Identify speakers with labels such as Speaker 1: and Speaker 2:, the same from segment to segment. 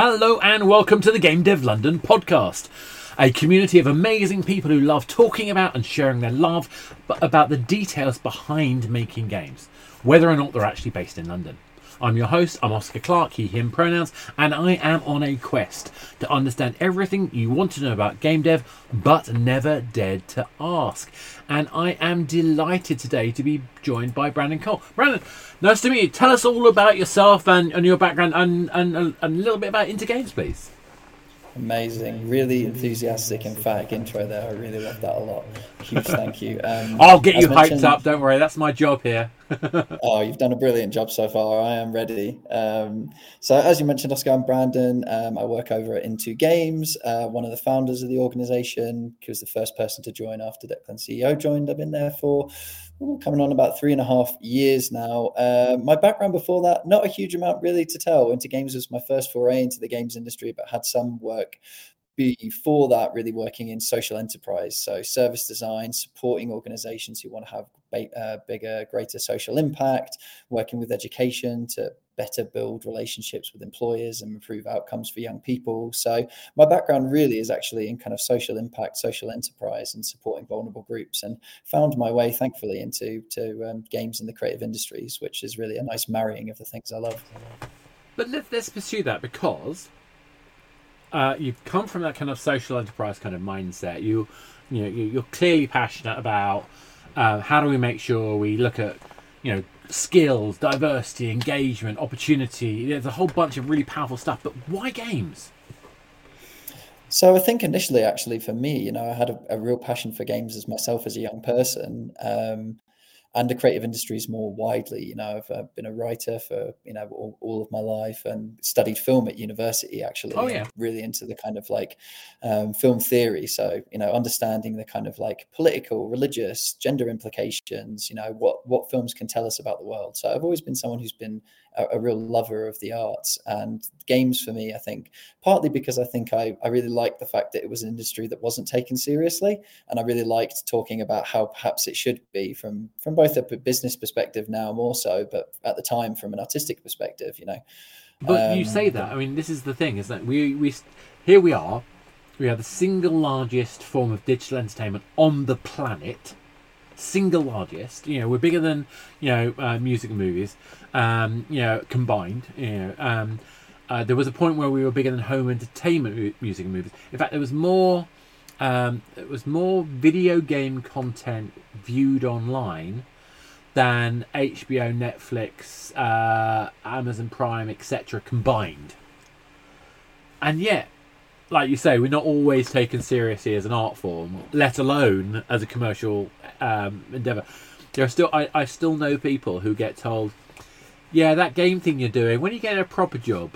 Speaker 1: Hello and welcome to the Game Dev London podcast, a community of amazing people who love talking about and sharing their love about the details behind making games, whether or not they're actually based in London. I'm your host, I'm Oscar Clark, he, him pronouns, and I am on a quest to understand everything you want to know about game dev, but never dared to ask. And I am delighted today to be joined by Brandon Cole. Brandon, nice to meet you. Tell us all about yourself and, and your background and, and, and a little bit about Into Games, please.
Speaker 2: Amazing, really enthusiastic, emphatic intro there. I really love that a lot. Huge thank you.
Speaker 1: Um, I'll get you hyped up. Don't worry, that's my job here.
Speaker 2: oh, you've done a brilliant job so far. I am ready. Um, so, as you mentioned, Oscar, I'm Brandon. Um, I work over at Into Games, uh, one of the founders of the organization. He was the first person to join after Declan CEO joined. I've been there for coming on about three and a half years now. Uh, my background before that, not a huge amount really to tell. Into games was my first foray into the games industry, but had some work before that really working in social enterprise so service design supporting organizations who want to have uh, bigger greater social impact working with education to better build relationships with employers and improve outcomes for young people so my background really is actually in kind of social impact social enterprise and supporting vulnerable groups and found my way thankfully into to um, games in the creative industries which is really a nice marrying of the things i love
Speaker 1: but let's, let's pursue that because uh, you've come from that kind of social enterprise kind of mindset. You, you know, you're clearly passionate about uh, how do we make sure we look at, you know, skills, diversity, engagement, opportunity. There's a whole bunch of really powerful stuff. But why games?
Speaker 2: So I think initially, actually, for me, you know, I had a, a real passion for games as myself as a young person. Um, and the creative industries more widely. You know, I've uh, been a writer for you know all, all, of my life and studied film at university. Actually,
Speaker 1: oh yeah,
Speaker 2: really into the kind of like um, film theory. So you know, understanding the kind of like political, religious, gender implications. You know, what what films can tell us about the world. So I've always been someone who's been a, a real lover of the arts and games for me. I think partly because I think I I really liked the fact that it was an industry that wasn't taken seriously, and I really liked talking about how perhaps it should be from from both a business perspective now more so, but at the time from an artistic perspective, you know.
Speaker 1: But um, you say that. I mean, this is the thing: is that we we here we are. We are the single largest form of digital entertainment on the planet. Single largest. You know, we're bigger than you know uh, music and movies. Um, you know, combined. You know, um, uh, there was a point where we were bigger than home entertainment music and movies. In fact, there was more um, it was more video game content viewed online than HBO, Netflix, uh, Amazon Prime, etc. combined. And yet, like you say, we're not always taken seriously as an art form, let alone as a commercial um, endeavor. There are still, I, I still know people who get told, "Yeah, that game thing you're doing. When you get a proper job,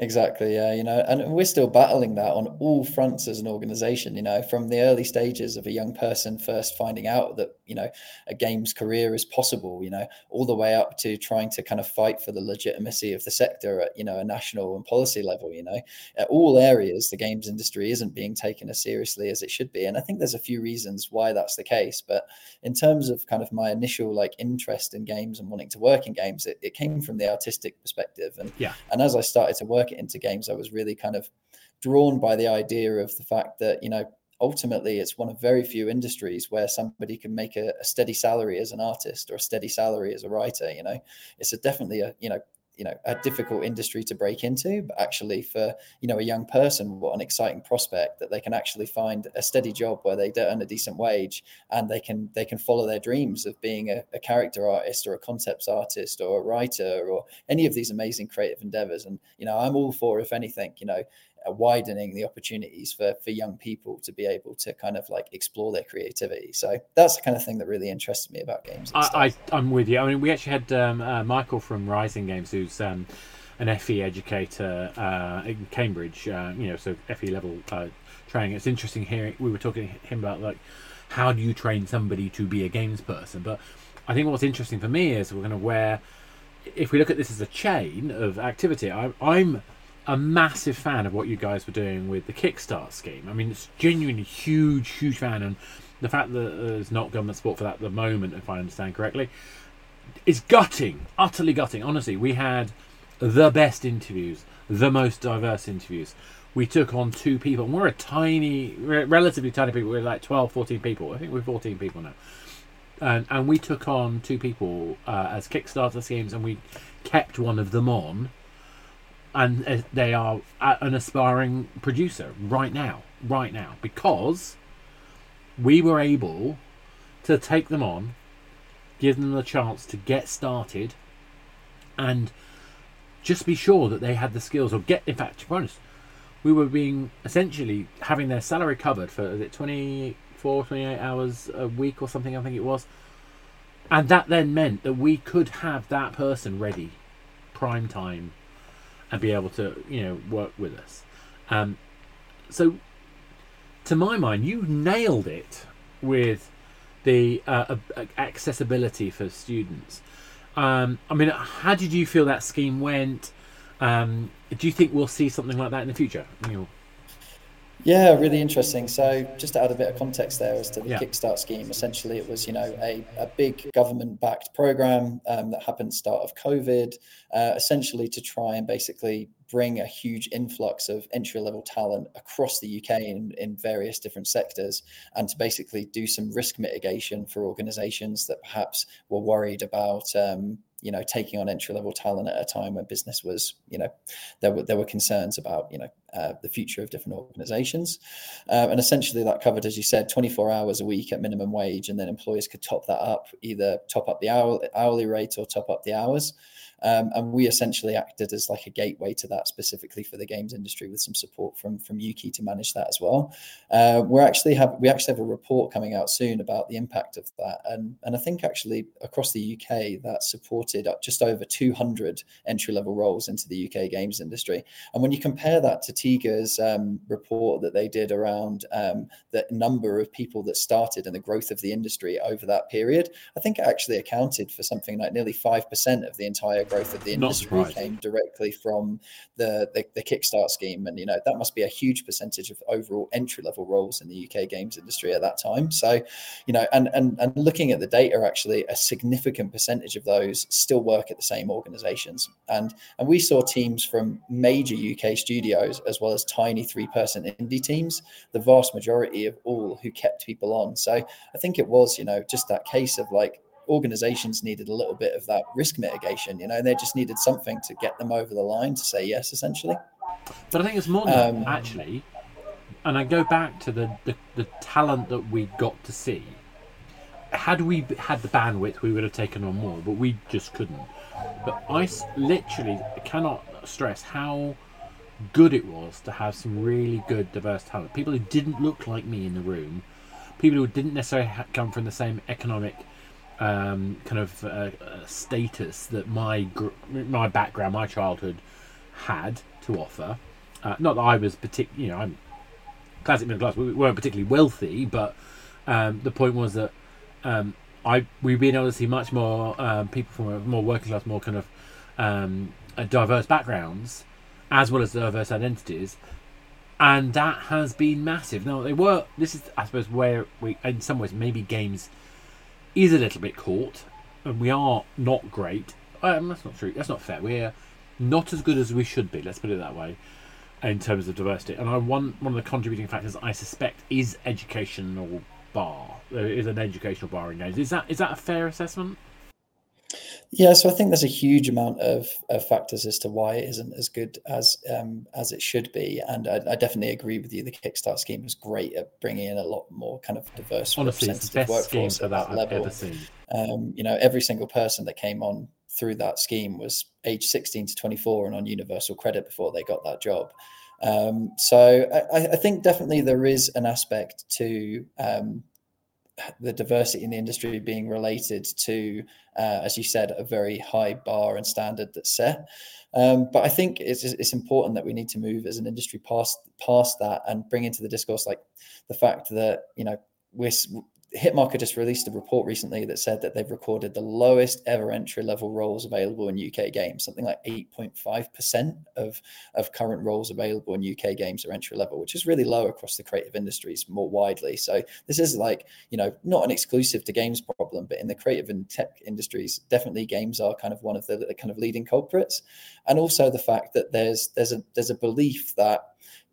Speaker 2: Exactly, yeah, you know, and we're still battling that on all fronts as an organization, you know, from the early stages of a young person first finding out that, you know, a game's career is possible, you know, all the way up to trying to kind of fight for the legitimacy of the sector at, you know, a national and policy level, you know, at all areas, the games industry isn't being taken as seriously as it should be. And I think there's a few reasons why that's the case. But in terms of kind of my initial like interest in games and wanting to work in games, it, it came from the artistic perspective. And,
Speaker 1: yeah.
Speaker 2: and as I started to work it into games, I was really kind of drawn by the idea of the fact that, you know, ultimately it's one of very few industries where somebody can make a, a, steady salary as an artist or a steady salary as a writer you know? It's a definitely a you know you know a difficult industry to break into but actually for you know a young person what an exciting prospect that they can actually find a steady job where they earn a decent wage and they can they can follow their dreams of being a, a character artist or a concepts artist or a writer or any of these amazing creative endeavors. And you know i'm all for if anything you know widening the opportunities for for young people to be able to kind of like explore their creativity. So that's the kind of thing that really interests me about games.
Speaker 1: I, I am with you. I mean, we actually had um, uh, Michael from Rising Games, who's um, an FE educator uh, in Cambridge. Uh, you know, so FE level uh, training. It's interesting hearing. We were talking to him about like how do you train somebody to be a games person, but I think what's interesting for me is we're going to where if we look at this as a chain of activity, I, I'm a massive fan of what you guys were doing with the Kickstart scheme. I mean, it's genuinely huge, huge fan, and the fact that there's not government support for that at the moment, if I understand correctly, is gutting, utterly gutting. Honestly, we had the best interviews, the most diverse interviews. We took on two people, and we're a tiny, re- relatively tiny people. We're like 12, 14 people. I think we're 14 people now. And, and we took on two people uh, as Kickstarter schemes, and we kept one of them on. And uh, they are an aspiring producer right now, right now, because we were able to take them on, give them the chance to get started, and just be sure that they had the skills or get in fact to be honest we were being essentially having their salary covered for is it 24 28 hours a week or something i think it was. And that then meant that we could have that person ready prime time and be able to you know work with us um, so to my mind you nailed it with the uh, accessibility for students um, I mean, how did you feel that scheme went? Um, do you think we'll see something like that in the future? Neil?
Speaker 2: Yeah, really interesting. So, just to add a bit of context there as to the
Speaker 1: Yeah.
Speaker 2: Kickstart scheme, essentially it was, you know, a, a big government-backed program um, that happened start of COVID, uh, essentially to try and basically bring a huge influx of entry-level talent across the UK in, in various different sectors, and to basically do some risk mitigation for organisations that perhaps were worried about. Um, you know, taking on entry level talent at a time when business was, you know, there were there were concerns about, you know, uh, the future of different organizations. Um, and essentially, that covered, as you said, 24 hours a week at minimum wage, and then employers could top that up, either top up the hour, hourly rate or top up the hours. Um, and we essentially acted as like a gateway to that specifically for the games industry with some support from from Ukie to manage that as well. Uh, we're actually have we actually have a report coming out soon about the impact of that, and and I think actually across the UK that supported just over 200 entry level roles into the UK games industry. And when you compare that to Tiga's um, report that they did around um, the number of people that started and the growth of the industry over that period, I think it actually accounted for something like nearly five percent of the entire growth of the industry came directly from the, the the Kickstart scheme, and you know that must be a huge percentage of overall entry level roles in the UK games industry at that time. So, you know, and and and looking at the data, actually, a significant percentage of those still work at the same organisations, and and we saw teams from major UK studios as well as tiny three person indie teams, the vast majority of all who kept people on. So I think it was, you know, just that case of like organizations needed a little bit of that risk mitigation, you know, they just needed something to get them over the line to say yes, essentially.
Speaker 1: But I think it's more than
Speaker 2: Um,
Speaker 1: that, actually. And I go back to the, the, the talent that we got to see. Had we had the bandwidth, we would have taken on more, but we just couldn't. But I literally cannot stress how good it was to have some really good, diverse talent. People who didn't look like me in the room, people who didn't necessarily come from the same economic um, kind of uh, status that my gr- my background, my childhood had to offer. Uh, not that I was particularly, you know, I'm classic middle class. We weren't particularly wealthy, but um, the point was that um, I we've been able to see much more um, people from a more working class, more kind of um, uh, diverse backgrounds, as well as diverse identities, and that has been massive. Now they were. This is, I suppose, where we, in some ways, maybe games is a little bit caught, and we are not great. Um, that's not true. That's not fair. We're not as good as we should be. Let's put it that way, in terms of diversity. And I one one of the contributing factors I suspect is educational bar. There is an educational bar in games. Is that is that a fair assessment?
Speaker 2: Yeah, so I think there's a huge amount of, of factors as to why it isn't as good as um, as it should be, and I, I definitely agree with you. The Kickstart scheme was great at bringing in a lot more kind of diverse,
Speaker 1: Honestly,
Speaker 2: representative workforce
Speaker 1: for
Speaker 2: at
Speaker 1: that
Speaker 2: that level. Um, you know, every single person that came on through that scheme was age 16 to 24 and on universal credit before they got that job. Um, so I, I think definitely there is an aspect to um, the diversity in the industry being related to, uh, as you said, a very high bar and standard that's set. Um, but I think it's, it's important that we need to move as an industry past past that and bring into the discourse like the fact that you know we're Hitmarker just released a report recently that said that they've recorded the lowest ever entry level roles available in UK games. Something like 8.5% of, of current roles available in UK games are entry level, which is really low across the creative industries more widely. So this is like, you know, not an exclusive to games problem, but in the creative and tech industries, definitely games are kind of one of the, the kind of leading culprits. And also the fact that there's there's a there's a belief that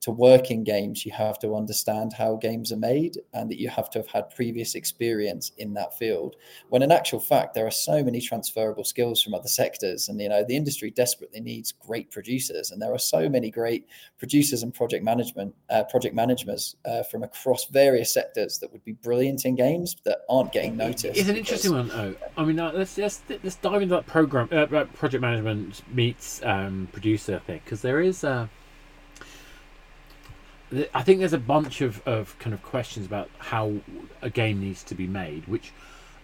Speaker 2: to work in games, you have to understand how games are made and that you have to have had previous experience in that field. When in actual fact, there are so many transferable skills from other sectors. And, you know, the industry desperately needs great producers. And there are so many great producers and project management, uh, project managers uh, from across various sectors that would be brilliant in games that aren't getting noticed.
Speaker 1: It's an interesting one, though. I mean, uh, let's, let's, let's dive into that program, uh, project management meets um, producer thing, because there is. Uh I think there's a bunch of, of kind of questions about how a game needs to be made, which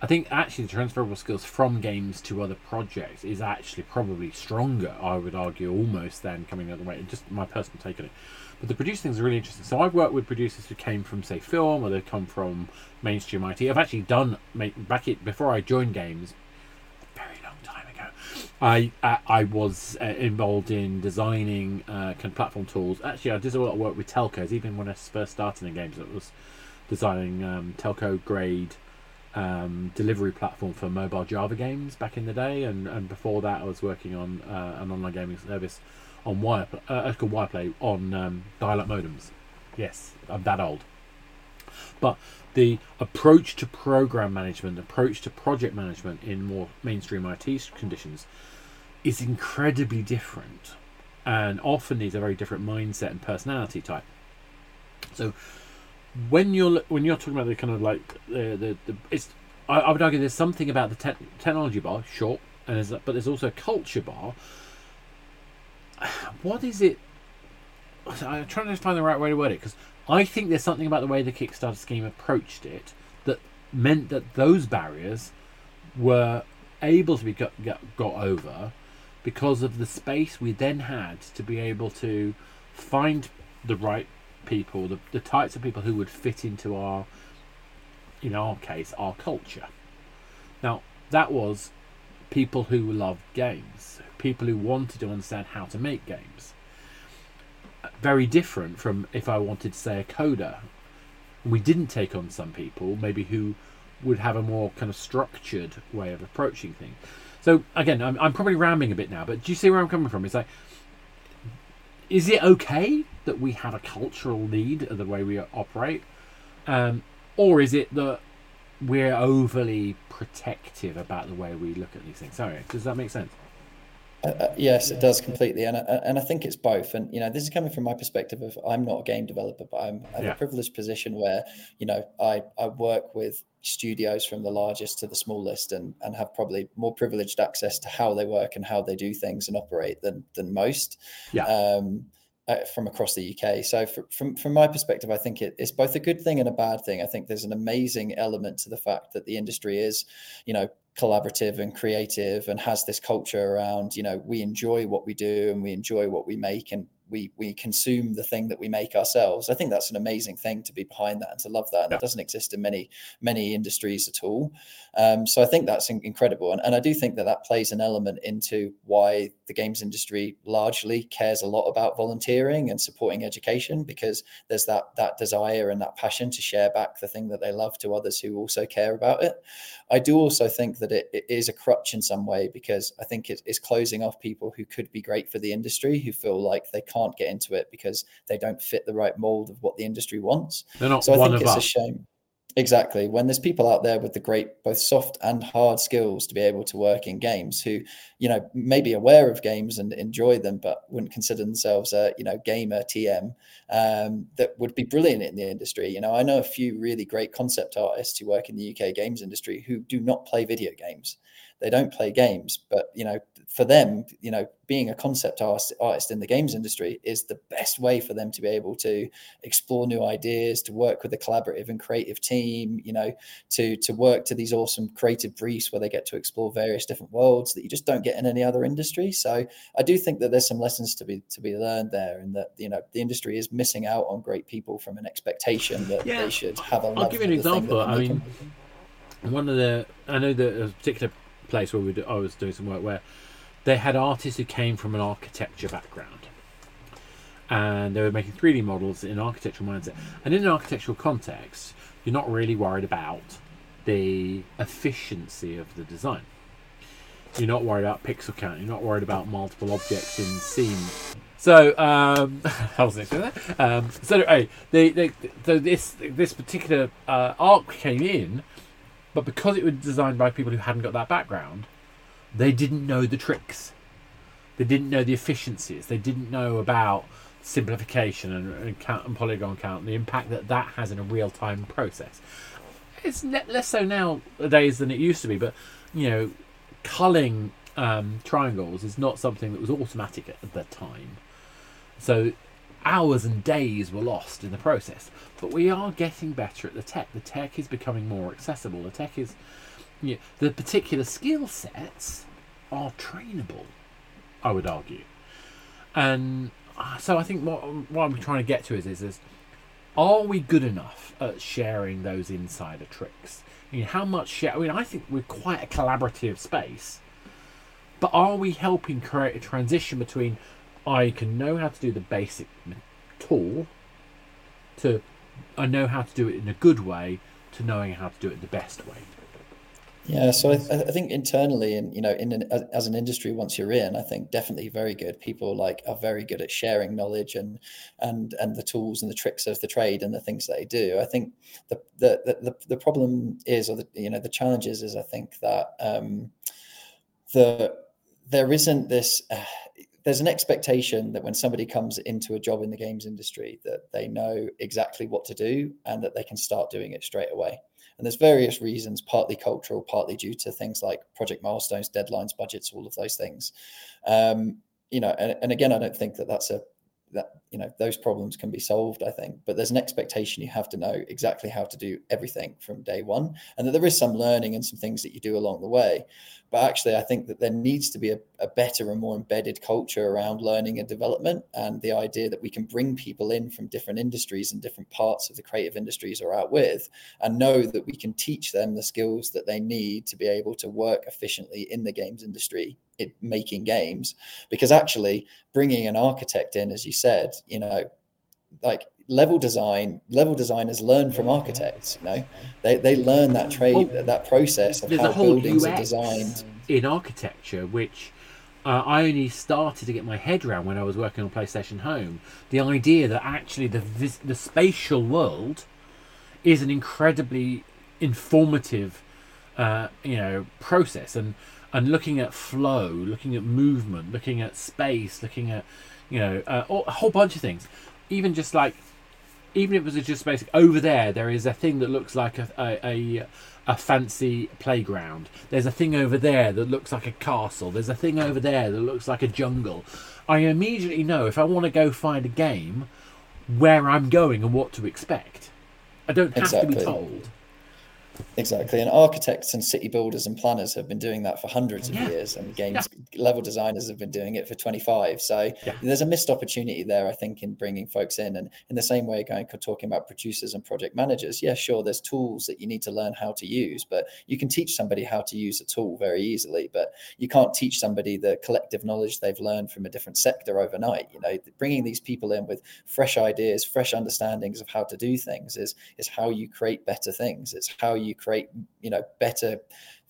Speaker 1: I think actually the transferable skills from games to other projects is actually probably stronger, I would argue, almost than coming the other way. Just my personal take on it. But the producing thing is really interesting. So I've worked with producers who came from, say, film, or they've come from mainstream IT. I've actually done, back it, before I joined games, I I was uh, involved in designing uh, platform tools. Actually, I did a lot of work with telcos. Even when I first started in games, it was designing um, telco grade um, delivery platform for mobile Java games back in the day. And, and before that, I was working on uh, an online gaming service on Wire, uh, called Wireplay on um, dial-up modems. Yes, I'm that old. But the approach to program management, approach to project management in more mainstream IT conditions is incredibly different and often needs a very different mindset and personality type. So when you're when you're talking about the kind of like the the, the it's I, I, would argue there's something about the te- technology bar, sure, and there's, but there's also a culture bar. What is it? I'm trying to find the right way to word it because I think there's something about the way the Kickstarter scheme approached it that meant that those barriers were able to be got, got, got over because of the space we then had to be able to find the right people, the, the types of people who would fit into our, in our case, our culture. Now, that was people who loved games, people who wanted to understand how to make games. Very different from if I wanted to say a coder. We didn't take on some people, maybe who would have a more kind of structured way of approaching things. So again, I'm, I'm probably rambling a bit now, but do you see where I'm coming from? It's like, is it okay that we have a cultural need of the way we operate, um, or is it that we're overly protective about the way we look at these things? Sorry, does that make sense?
Speaker 2: Uh, uh, yes, it does completely, and uh, and I think it's both. And you know, this is coming from my perspective of I'm not a game developer, but I'm, I'm yeah. a privileged position where you know I I work with studios from the largest to the smallest, and and have probably more privileged access to how they work and how they do things and operate than than most.
Speaker 1: Yeah. Um,
Speaker 2: uh, from across the UK. So, for, from from my perspective, I think it, it's both a good thing and a bad thing. I think there's an amazing element to the fact that the industry is, you know, collaborative and creative and has this culture around you know we enjoy what we do and we enjoy what we make and we we consume the thing that we make ourselves. I think that's an amazing thing to be behind that and to love that. And yeah. that doesn't exist in many many industries at all. Um, so I think that's incredible, and, and I do think that that plays an element into why the games industry largely cares a lot about volunteering and supporting education because there's that that desire and that passion to share back the thing that they love to others who also care about it. I do also think that it, it is a crutch in some way because I think it is closing off people who could be great for the industry who feel like they can't get into it because they don't fit the right mold of what the industry wants.
Speaker 1: They're not so I think it's
Speaker 2: us. a shame. Exactly. When there's people out there with the great, both soft and hard skills to be able to work in games who, you know, may be aware of games and enjoy them, but wouldn't consider themselves a, you know, gamer TM, um, that would be brilliant in the industry. You know, I know a few really great concept artists who work in the UK games industry who do not play video games they don't play games, but you know for them, you know, being a concept artist, artist in the games industry is the best way for them to be able to explore new ideas, to work with a collaborative and creative team, you know, to to work to these awesome creative briefs where they get to explore various different worlds that you just don't get in any other industry. So I do think that there's some lessons to be to be learned there, and that you know the industry is missing out on great people from an expectation that yeah. they should have a.
Speaker 1: I'll give you an example. I mean, one of the I know that a particular place where we do, I was doing some work where they had artists who came from an architecture background and they were making 3D models in an architectural mindset. And in an architectural context, you're not really worried about the efficiency of the design. You're not worried about pixel count. You're not worried about multiple objects in scene. So um, wasn't. Um, so anyway, they, they, so this this particular uh, arc came in, but because it was designed by people who hadn't got that background, they didn't know the tricks. They didn't know the efficiencies. They didn't know about simplification and, and count and polygon count and the impact that that has in a real time process. It's less so nowadays than it used to be, but you know, culling um, triangles is not something that was automatic at the time. So hours and days were lost in the process. But we are getting better at the tech. The tech is becoming more accessible. The tech is yeah, the particular skill sets are trainable, I would argue. And uh, so I think what, what I'm trying to get to is, is, is are we good enough at sharing those insider tricks? I mean, how much share? I mean, I think we're quite a collaborative space, but are we helping create a transition between I can know how to do the basic tool to I know how to do it in a good way to knowing how to do it the best way?
Speaker 2: Yeah, so I, I, think internally, and you know, in an, as an industry, once you're in, I think definitely very good. People like are very good at sharing knowledge and and and the tools and the tricks of the trade and the things they do. I think the the the, the problem is, or the you know, the challenges is, I think that um, the there isn't this. Uh, there's an expectation that when somebody comes into a job in the games industry, that they know exactly what to do and that they can start doing it straight away and there's various reasons, partly cultural, partly due to things like project milestones, deadlines, budgets, all of those things. Um, you know, and, and again, I don't think that that's a that you know those problems can be solved i think. But there's an expectation you have to know exactly how to do everything from day one and that there is some learning and some things that you do along the way. But actually, I think that there needs to be a, a, better and more embedded culture around learning and development, and the idea that we can bring people in from different industries and different parts of the creative industries are out with, and know that we can teach them the skills that they need to be able to work efficiently in the games industry, in making games. Because actually, bringing an architect in, as you said, you know, like level design level designers learn from architects you know they, they learn that trade well, that process of how buildings UX are designed
Speaker 1: in architecture which uh, I only started to get my head around when I was working on PlayStation Home. The idea that actually the vis- the spatial world is an incredibly informative, uh, you know, process, and and looking at flow, looking at movement, looking at space, looking at you know uh, a whole bunch of things. Even just like even if it was just basic over there there is a thing that looks like a, a, a, a fancy playground. There's a thing over there that looks like a castle. There's a thing over there that looks like a jungle. I immediately know if i want to go find a game where i'm going and what to expect. I don't have exactly. to be told
Speaker 2: Exactly. And architects and city builders and planners have been doing that for hundreds of yeah. years, and games yeah. level designers have been doing it for 25. So yeah. there's a missed opportunity there, I think, in bringing folks in. And in the same way, going talking about producers and project managers, yeah, sure, there's tools that you need to learn how to use, but you can teach somebody how to use a tool very easily. But you can't teach somebody the collective knowledge they've learned from a different sector overnight. You know, bringing these people in with fresh ideas, fresh understandings of how to do things is is how you create better things. It's how you create you know better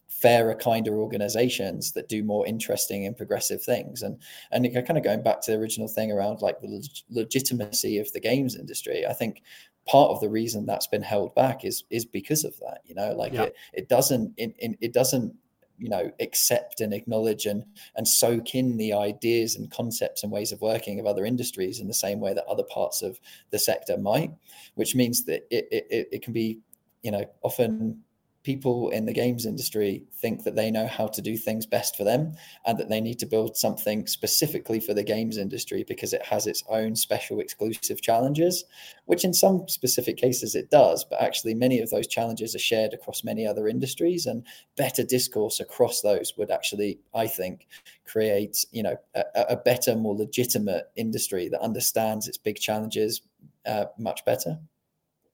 Speaker 2: fairer kinder organizations that do more interesting and progressive things and and kind of going back to the original thing around like the leg- legitimacy of the games industry i think part of the reason that's been held back is is because of that you know like yeah. it it doesn't it, it doesn't you know accept and acknowledge and and soak in the ideas and concepts and ways of working of other industries in the same way that other parts of the sector might which means that it it, it can be you know often people in the games industry think that they know how to do things best for them and that they need to build something specifically for the games industry because it has its own special exclusive challenges which in some specific cases it does but actually many of those challenges are shared across many other industries and better discourse across those would actually i think create you know a, a better more legitimate industry that understands its big challenges uh, much better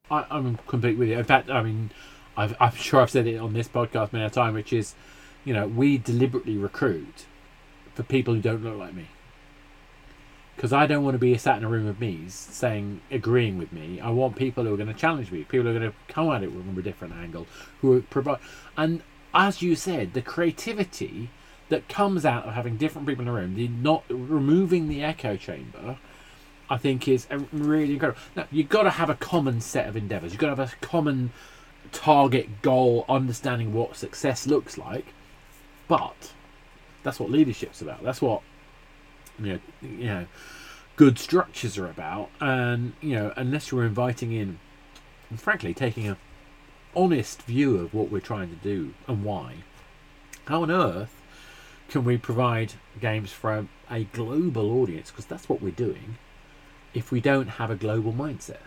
Speaker 1: I, i'm completely with you in fact i mean i am sure I've said it on this podcast many a time, which is, you know, we deliberately recruit for people who don't look like me. Because I don't want to be sat in a room of me saying, agreeing with me. I want people who are going to challenge me, people who are going to come at it from a different angle, who provide. And as you said, the creativity that comes out of having different people in a room, the not removing the echo chamber, I think is really incredible. Now you've got to have a common set of endeavours. You've got to have a common target, goal, understanding what success looks like. But that's what leadership's about. That's what you know, you know, good structures are about. And you know, unless you're inviting in, and frankly, taking a honest view of what we're trying to do and why, how on earth can we provide games for a global audience? Because that's what we're doing. If we don't have a global mindset.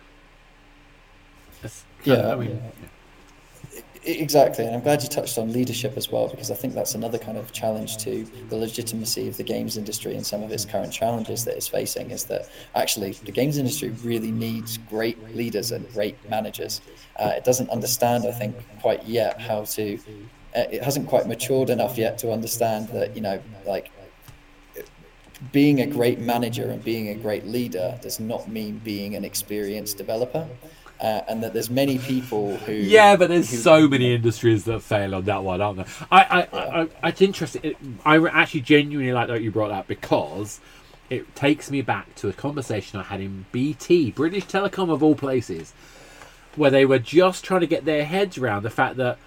Speaker 2: yeah, I mean, yeah. Exactly, and I'm glad you touched on leadership as well, because I think that's another kind of challenge to the legitimacy of the games industry and some of its current challenges that it's facing. Is that actually the games industry really needs great leaders and great managers. Uh, it doesn't understand, I think, quite yet how to. Uh, it hasn't quite matured enough yet to understand that you know, like being a great manager and being a great leader does not mean being an experienced developer uh, and that there's many people who.
Speaker 1: Yeah, but there's who, so many industries that fail on that one, aren't there? I, I, yeah. I, I it's interesting. It, I actually genuinely like that you brought that because it takes me back to a conversation I had in BT, British Telecom of all places, where they were just trying to get their heads around the fact that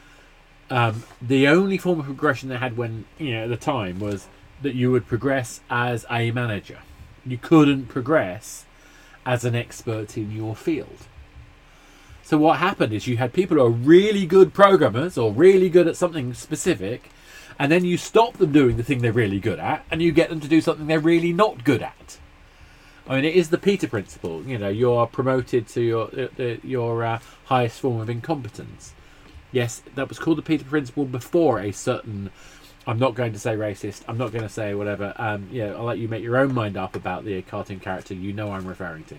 Speaker 1: um, the only form of progression they had when you know at the time was that you would progress as a manager. You couldn't progress as an expert in your field. So what happened is you had people who are really good programmers or really good at something specific, and then you stop them doing the thing they're really good at, and you get them to do something they're really not good at. I mean, it is the Peter principle. You know, you're promoted to your uh, your uh, highest form of incompetence. Yes, that was called the Peter principle before a certain. I'm not going to say racist. I'm not going to say whatever. Um, yeah, I'll let you make your own mind up about the cartoon character you know I'm referring to.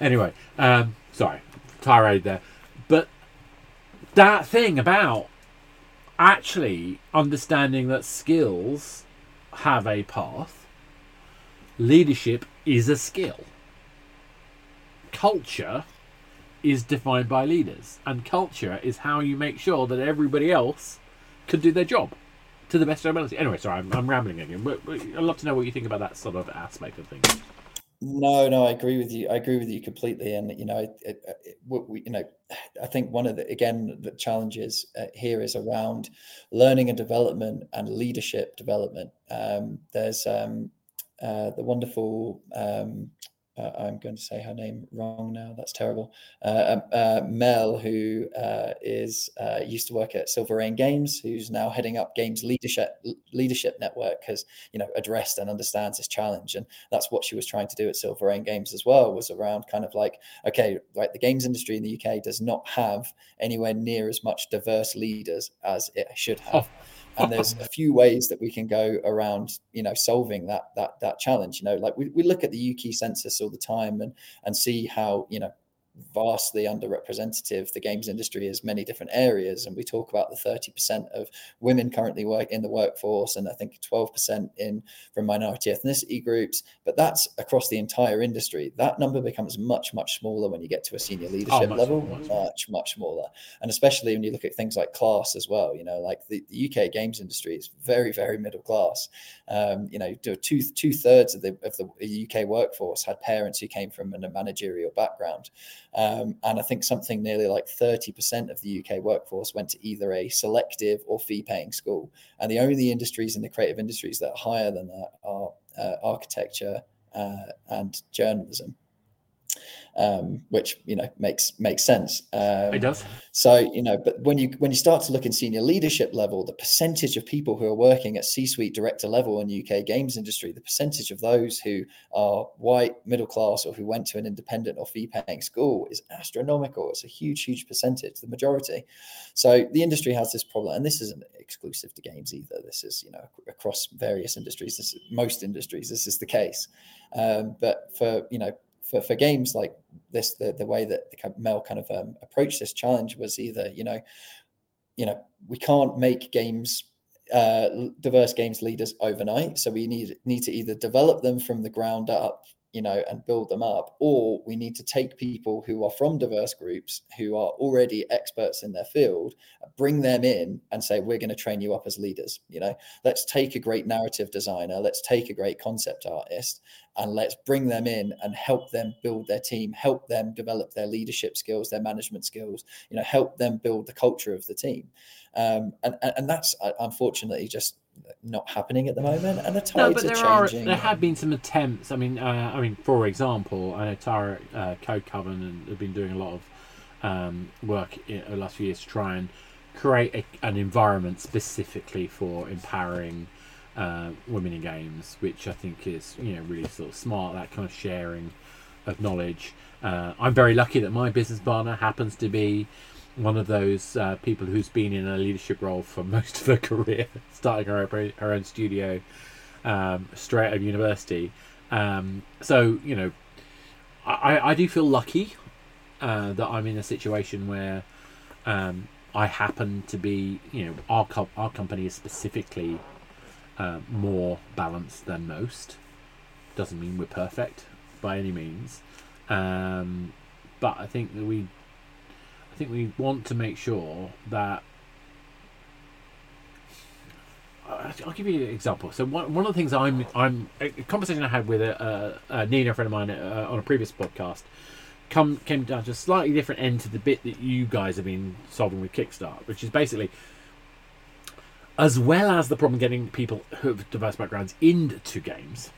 Speaker 1: Anyway, um, sorry, tirade there. But that thing about actually understanding that skills have a path, leadership is a skill. Culture is defined by leaders, and culture is how you make sure that everybody else can do their job to the best of their ability. Anyway, sorry, I'm, I'm rambling again. I'd love to know what you think about that sort of aspect of things.
Speaker 2: No, no, I agree with you. I agree with you completely. And you know, it, it, it, we, you know, I think one of the again the challenges uh, here is around learning and development and leadership development. Um, there's um, uh, the wonderful um, uh, I'm going to say her name wrong now. That's terrible. Uh, um, uh, Mel, who uh, is uh, used to work at Silver Rain Games, who's now heading up Games Leadership Leadership Network, has you know addressed and understands this challenge, and that's what she was trying to do at Silver Rain Games as well. Was around kind of like, okay, right, the games industry in the UK does not have anywhere near as much diverse leaders as it should have. And there's a few ways that we can go around you know solving that that that challenge you know like we, we look at the uk census all the time and and see how you know vastly underrepresented the games industry is many different areas and we talk about the 30% of women currently work in the workforce and i think 12% in from minority ethnicity groups but that's across the entire industry. That number becomes much much smaller when you get to a senior oh, leadership oh, much, level much, much much smaller. And especially when you look at things like class as well you know like the, the uk games industry is very very middle class. Um, you know two two thirds of the of the uk workforce had parents who came from a managerial background um, and I think something nearly like 30% of the UK workforce went to either a selective or fee paying school. And the only industries in the creative industries that are higher than that are uh, architecture uh, and journalism. Um, which you know makes makes sense. Um,
Speaker 1: it does.
Speaker 2: So you know, but when you when you start to look in senior leadership level, the percentage of people who are working at C-suite director level in UK games industry, the percentage of those who are white, middle class, or who went to an independent or fee-paying school is astronomical. It's a huge, huge percentage, the majority. So the industry has this problem, and this isn't exclusive to games either. This is you know across various industries. This is, most industries. This is the case. Um, but for you know for, for games like this, the, the way that the Mel kind of um, approached this challenge was either, you know, you know, we can't make games uh, diverse games leaders overnight. So we need need to either develop them from the ground up you know, and build them up, or we need to take people who are from diverse groups who are already experts in their field, bring them in and say, we're going to train you up as leaders. You know, let's take a great narrative designer, let's take a great concept artist, and let's bring them in and help them build their team, help them develop their leadership skills, their management skills, you know, help them build the culture of the team. Um, and, and that's uh, unfortunately just not happening at the moment, and the tides no, but there are changing.
Speaker 1: Are, there have been some attempts. I mean, uh, I mean, for example, I know Tara uh, Code Coven have been doing a lot of um, work in the last few years to try and create a, an environment specifically for empowering uh, women in games, which I think is you know really sort of smart. That kind of sharing of knowledge. Uh, I'm very lucky that my business partner happens to be one of those uh, people who's been in a leadership role for most of her career, starting her own, her own studio um, straight out of university. Um, so you know, I, I do feel lucky uh, that I'm in a situation where um, I happen to be, you know, our co- our company is specifically uh, more balanced than most. Doesn't mean we're perfect by any means, um, but I think that we think we want to make sure that I'll give you an example. So one, one of the things I'm I'm a conversation I had with a, a, Nina, friend of mine, uh, on a previous podcast, come came down to a slightly different end to the bit that you guys have been solving with Kickstart, which is basically as well as the problem getting people who have diverse backgrounds into games.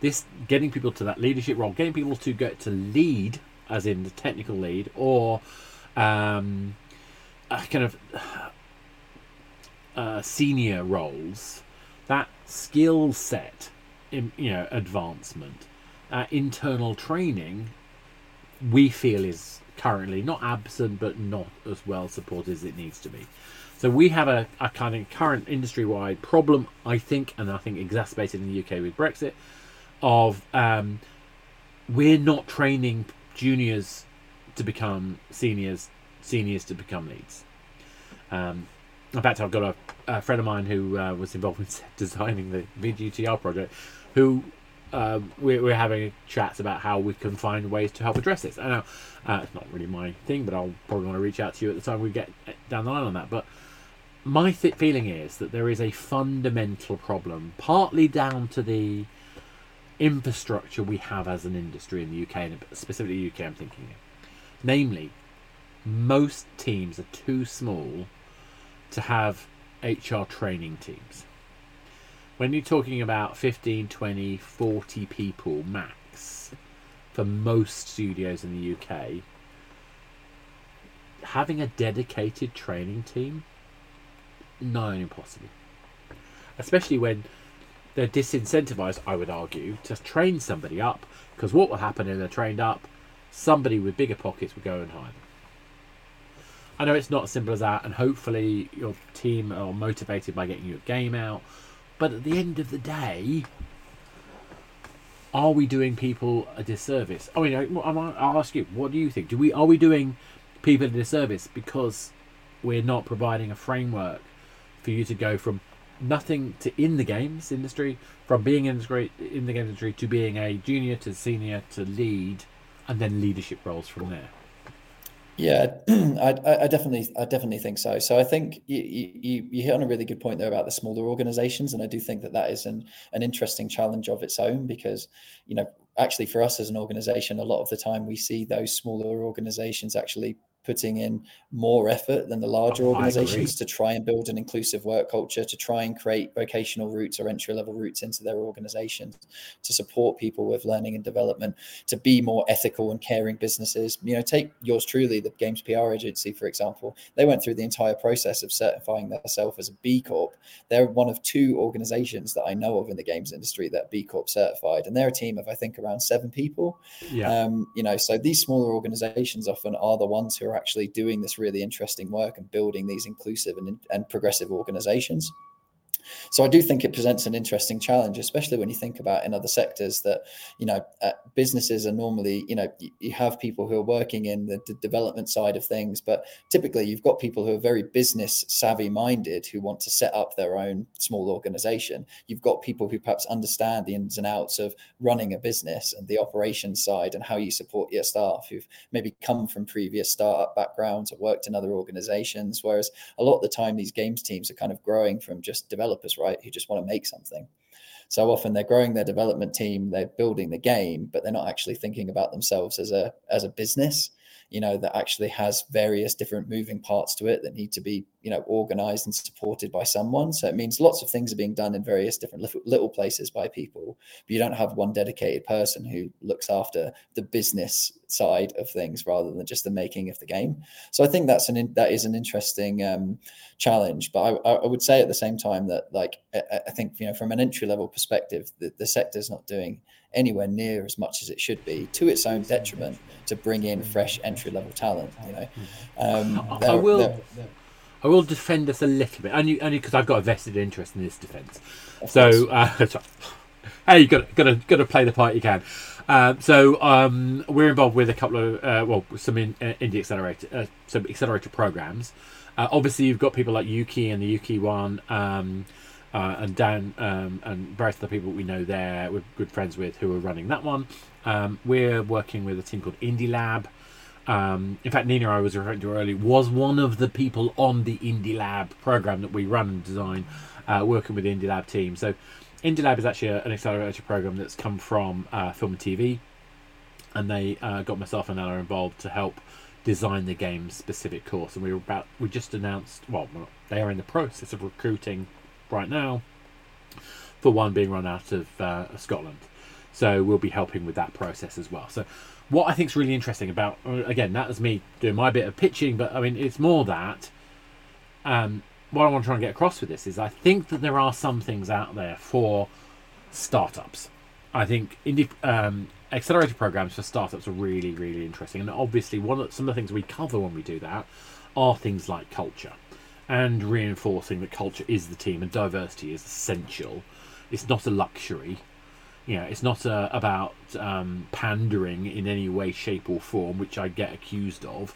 Speaker 1: This getting people to that leadership role, getting people to get to lead, as in the technical lead, or um, kind of uh, senior roles, that skill set, you know, advancement, uh, internal training, we feel is currently not absent, but not as well supported as it needs to be. So we have a, a kind of current industry-wide problem, I think, and I think exacerbated in the UK with Brexit, of um, we're not training juniors to become seniors, seniors to become leads. Um, in fact, I've got a, a friend of mine who uh, was involved in designing the VGTR project, who uh, we're, we're, having chats about how we can find ways to help address this. I know uh, it's not really my thing, but I'll probably want to reach out to you at the time we get down the line on that. But my th- feeling is that there is a fundamental problem, partly down to the infrastructure we have as an industry in the UK, and specifically UK, I'm thinking Namely, most teams are too small to have HR training teams. When you're talking about 15, 20, 40 people max for most studios in the UK, having a dedicated training team, nigh impossible. Especially when they're disincentivized, I would argue, to train somebody up. Because what will happen if they're trained up? Somebody with bigger pockets would go and hire them. I know it's not as simple as that, and hopefully your team are motivated by getting your game out. But at the end of the day, are we doing people a disservice? Oh, I mean, I'll ask you, what do you think? Do we are we doing people a disservice because we're not providing a framework for you to go from nothing to in the games industry, from being in the in the games industry to being a junior to senior to lead? And then leadership roles from there.
Speaker 2: Yeah, I, I, definitely, I definitely think so. So I think you, you, you hit on a really good point there about the smaller organisations, and I do think that that is an an interesting challenge of its own because, you know, actually for us as an organisation, a lot of the time we see those smaller organisations actually putting in more effort than the larger organizations to try and build an inclusive work culture, to try and create vocational routes or entry level routes into their organizations, to support people with learning and development, to be more ethical and caring businesses. You know, take yours truly, the Games PR agency, for example. They went through the entire process of certifying themselves as a B Corp. They're one of two organizations that I know of in the games industry that B Corp certified, and they're a team of I think around seven people. Yeah. Um, you know, so these smaller organizations often are the ones who are actually doing this really interesting work and building these inclusive and, and progressive organizations. So I do think it presents an interesting challenge, especially when you think about in other sectors that, you know, uh, businesses are normally, you know, you, have people who are working in the, the, development side of things, but typically you've got people who are very business savvy minded who want to set up their own small organization. You've got people who perhaps understand the ins and outs of running a business and the operations side and how you support your staff who've maybe come from previous startup backgrounds or worked in other organizations. Whereas a lot of the time, these games teams are kind of growing from just developing developers, right, who just want to make something. So often they're growing their development team, they're building the game, but they're not actually thinking about themselves as a as a business you know, that actually has various different moving parts to it that need to be, you know, organized and supported by someone. So it means lots of things are being done in various different little places by people, but you don't have one dedicated person who looks after the business side of things rather than just the making of the game. So I think that's an that is an interesting um, challenge. But I, I, would say at the same time that like I, I think you know from an entry level perspective, the, the sector's not doing anywhere near as much as it should be to its own detriment to bring in fresh entry level talent. You know,
Speaker 1: um, I will. I will defend us a little bit, only only because I've got a vested interest in this defence. So, uh, hey, you got got to got to play the part you can. Um, so um, we're involved with a couple of uh, well, some in, uh, indie accelerator, uh, some accelerator programs. Uh, obviously, you've got people like Ukie and the Ukie one. Um, uh, and Dan um, and various other people we know there, we're good friends with, who are running that one. Um, we're working with a team called Indie Lab. Um, in fact, Nina, I was referring to earlier, was one of the people on the Indie Lab program that we run and design, uh, working with the Indie Lab team. So, Indie Lab is actually a, an accelerator program that's come from uh, film and TV, and they uh, got myself and Ella involved to help design the game specific course. And we were about, we just announced, well, they are in the process of recruiting right now for one being run out of uh, Scotland. So we'll be helping with that process as well. So what I think is really interesting about uh, again that is me doing my bit of pitching, but I mean it's more that um, what I want to try and get across with this is I think that there are some things out there for startups. I think indie um, accelerator programs for startups are really really interesting, and obviously one of some of the things we cover when we do that are things like culture and reinforcing that culture is the team and diversity is essential. It's not a luxury. You know, it's not uh, about um, pandering in any way, shape, or form, which I get accused of.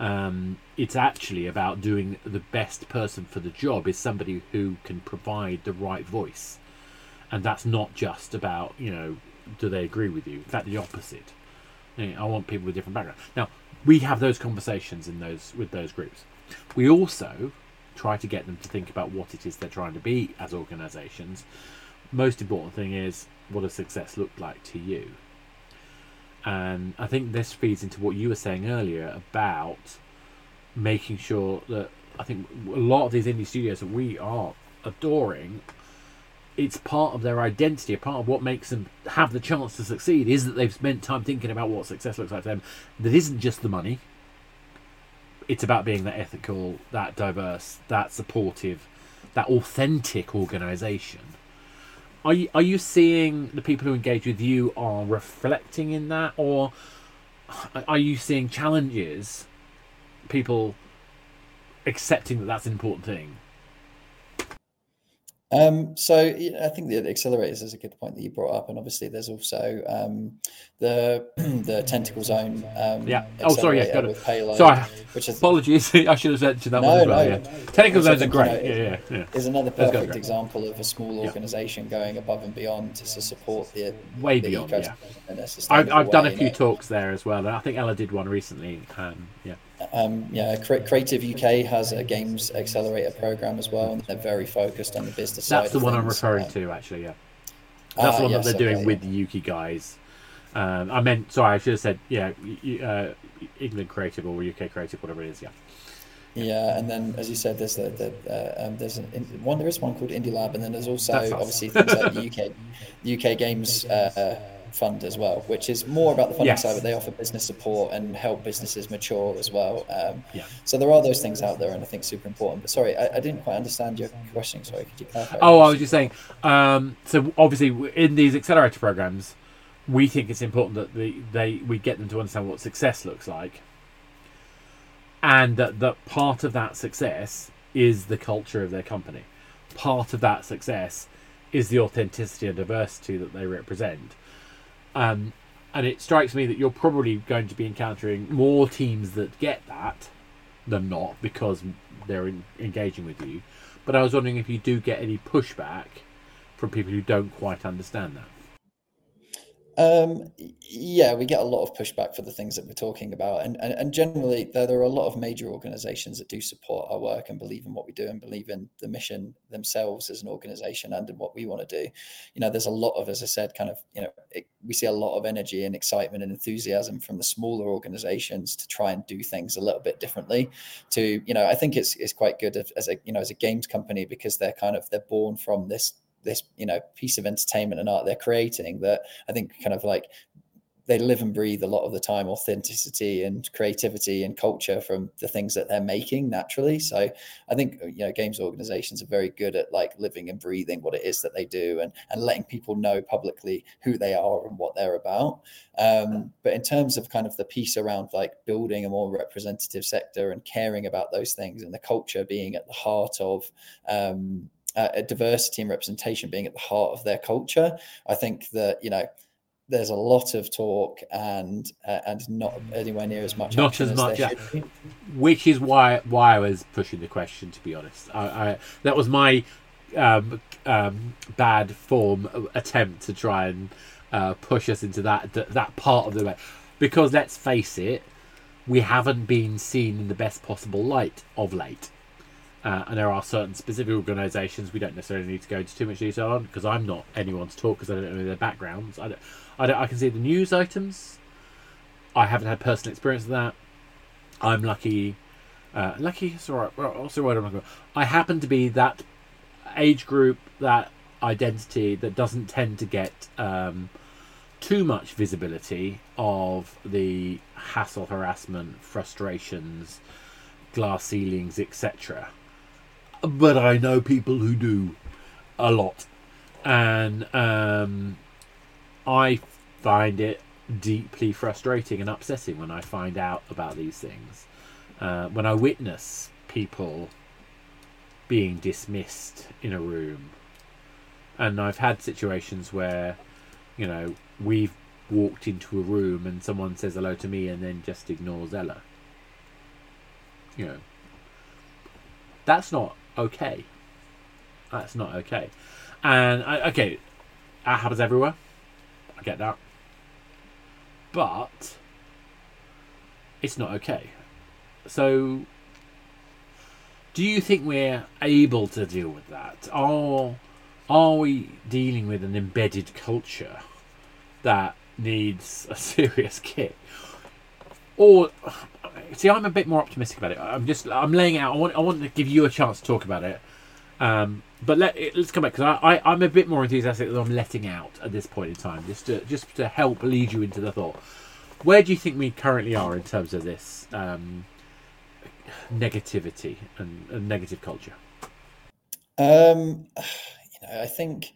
Speaker 1: Um, it's actually about doing the best person for the job is somebody who can provide the right voice, and that's not just about you know do they agree with you. In fact, the opposite. I want people with different backgrounds. Now we have those conversations in those with those groups. We also try to get them to think about what it is they're trying to be as organizations. Most important thing is what does success look like to you? And I think this feeds into what you were saying earlier about making sure that I think a lot of these indie studios that we are adoring, it's part of their identity, a part of what makes them have the chance to succeed is that they've spent time thinking about what success looks like to them. That isn't just the money, it's about being that ethical, that diverse, that supportive, that authentic organisation. Are you, are you seeing the people who engage with you are reflecting in that, or are you seeing challenges? People accepting that that's an important thing.
Speaker 2: Um, so I think the accelerators is a good point that you brought up, and obviously there's also um, the the tentacle zone. Um,
Speaker 1: yeah. Oh, sorry. Yeah. Got it. Payload, sorry. Which is, Apologies. I should have mentioned that no, one as well. No, yeah. No, tentacle zones are great. You know, yeah, yeah, yeah.
Speaker 2: Is another perfect example of a small organisation yeah. going above and beyond to, support the
Speaker 1: way the beyond. Yeah. I've, I've done a few talks there as well, and I think Ella did one recently. Um, yeah.
Speaker 2: Um, yeah, Creative UK has a games accelerator program as well, and they're very focused on the business
Speaker 1: That's
Speaker 2: the
Speaker 1: one
Speaker 2: things.
Speaker 1: I'm referring um, to, actually. Yeah, that's uh, the one yes, that they're doing okay, with yeah. the Ukie guys. Um, I meant sorry, I should have said yeah, uh, England Creative or UK Creative, whatever it is. Yeah.
Speaker 2: Yeah, and then as you said, there's the, the uh, um, there's an, one there is one called Indie Lab, and then there's also obviously things like the UK UK Games uh, Fund as well, which is more about the funding yes. side, but they offer business support and help businesses mature as well. Um, yeah. So there are those things out there, and I think super important. But sorry, I, I didn't quite understand your question. Sorry, could you clarify?
Speaker 1: Oh, I was just saying. Um, so obviously, in these accelerator programs, we think it's important that the, they we get them to understand what success looks like and that, that part of that success is the culture of their company. Part of that success is the authenticity and diversity that they represent. Um, and it strikes me that you're probably going to be encountering more teams that get that than not because they're in, engaging with you. But I was wondering if you do get any pushback from people who don't quite understand that.
Speaker 2: Um, yeah, we get a lot of pushback for the things that we're talking about, and and, and generally there, there, are a lot of major organisations that do support our work and believe in what we do and believe in the mission themselves as an organisation and in what we want to do. You know, there's a lot of, as I said, kind of you know, it, we see a lot of energy and excitement and enthusiasm from the smaller organisations to try and do things a little bit differently. To you know, I think it's it's quite good as a you know as a games company because they're kind of they're born from this this you know piece of entertainment and art they're creating that I think kind of like they live and breathe a lot of the time authenticity and creativity and culture from the things that they're making naturally. So i think you know games organizations are very good at like living and breathing what it is that they do and and letting people know publicly who they are and what they're about. Um, but in terms of kind of the piece around like building a more representative sector and caring about those things and the culture being at the heart of um, uh, diversity and representation being at the heart of their culture. I think that you know there's a lot of talk and uh, and not anywhere near as much.
Speaker 1: Not as, as much, yeah. Which is why why I was pushing the question. To be honest, I, I that was my um, um, bad form attempt to try and uh, push us into that that part of the way, because let's face it, we haven't been seen in the best possible light of late. Uh, and there are certain specific organisations we don't necessarily need to go into too much detail on because I'm not anyone to talk because I don't know their backgrounds. I, don't, I, don't, I can see the news items. I haven't had personal experience of that. I'm lucky. Uh, lucky, sorry, also what I'm I happen to be that age group, that identity that doesn't tend to get um, too much visibility of the hassle, harassment, frustrations, glass ceilings, etc but I know people who do a lot, and um, I find it deeply frustrating and upsetting when I find out about these things. Uh, when I witness people being dismissed in a room, and I've had situations where, you know, we've walked into a room and someone says hello to me and then just ignores Ella. You know, that's not okay. That's not okay. And I, okay, that happens everywhere. I get that. But it's not okay. So do you think we're able to deal with that? Are are we dealing with an embedded culture that needs a serious kick? Or see, I'm a bit more optimistic about it. I'm just I'm laying out. I want I want to give you a chance to talk about it. Um, but let let's come back because I, I am a bit more enthusiastic than I'm letting out at this point in time, just to just to help lead you into the thought. Where do you think we currently are in terms of this um, negativity and, and negative culture?
Speaker 2: Um, you know, I think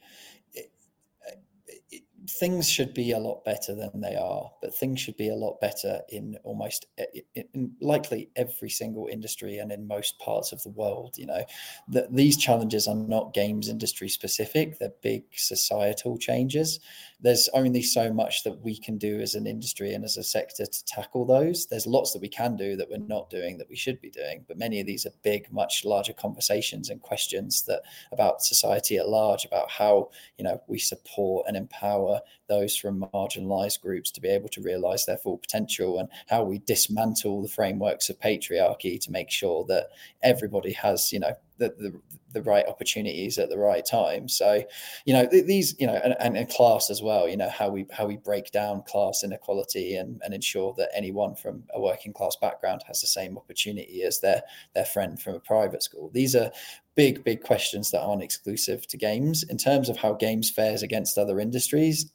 Speaker 2: things should be a lot better than they are, but things should be a lot better in almost eh, in likely every single industry and in most parts of the world. You know, that these challenges are not games industry specific; they're big societal changes. There's only so much that we can do as an industry and as a sector to tackle those. There's lots that we can do that we're not doing that we should be doing, but many of these are big, much larger conversations and questions that about society at large, about how you know we support and empower those from marginalized groups to be able to realize their full potential and how we dismantle the frameworks of patriarchy to make sure that everybody has, you know, the, the, the right opportunities at the right time. So, you know, these, you know, and, and, class as well, you know, how we how we break down class inequality and, and ensure that anyone from a working class background has the same opportunity as their their friend from a private school. These are big, big questions that aren't exclusive to games. In terms of how games fares against other industries,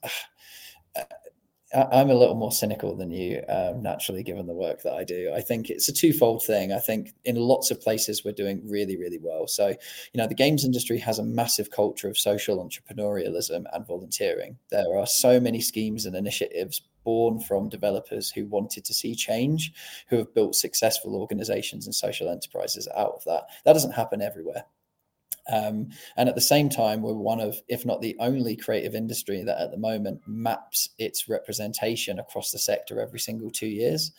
Speaker 2: I'm a little more cynical than you, um, naturally, given the work that I do. I think it's a twofold thing. I think in lots of places we're doing really, really well. So, you know, the games industry has a massive culture of social entrepreneurialism and volunteering. There are so many schemes and initiatives born from developers who wanted to see change, who have built successful organizations and social enterprises out of that. That doesn't happen everywhere. Um, and at the same time, we're one of, if not the only creative industry that at the moment maps its representation across the sector every single two years,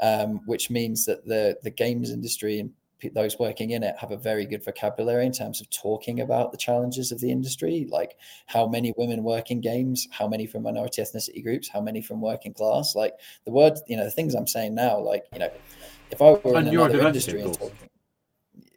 Speaker 2: um, which means that the the games industry and those working in it have a very good vocabulary in terms of talking about the challenges of the industry, like how many women work in games, how many from minority ethnicity groups, how many from working class. Like the word, you know, the things I'm saying now, like you know, if I were in another industry and talking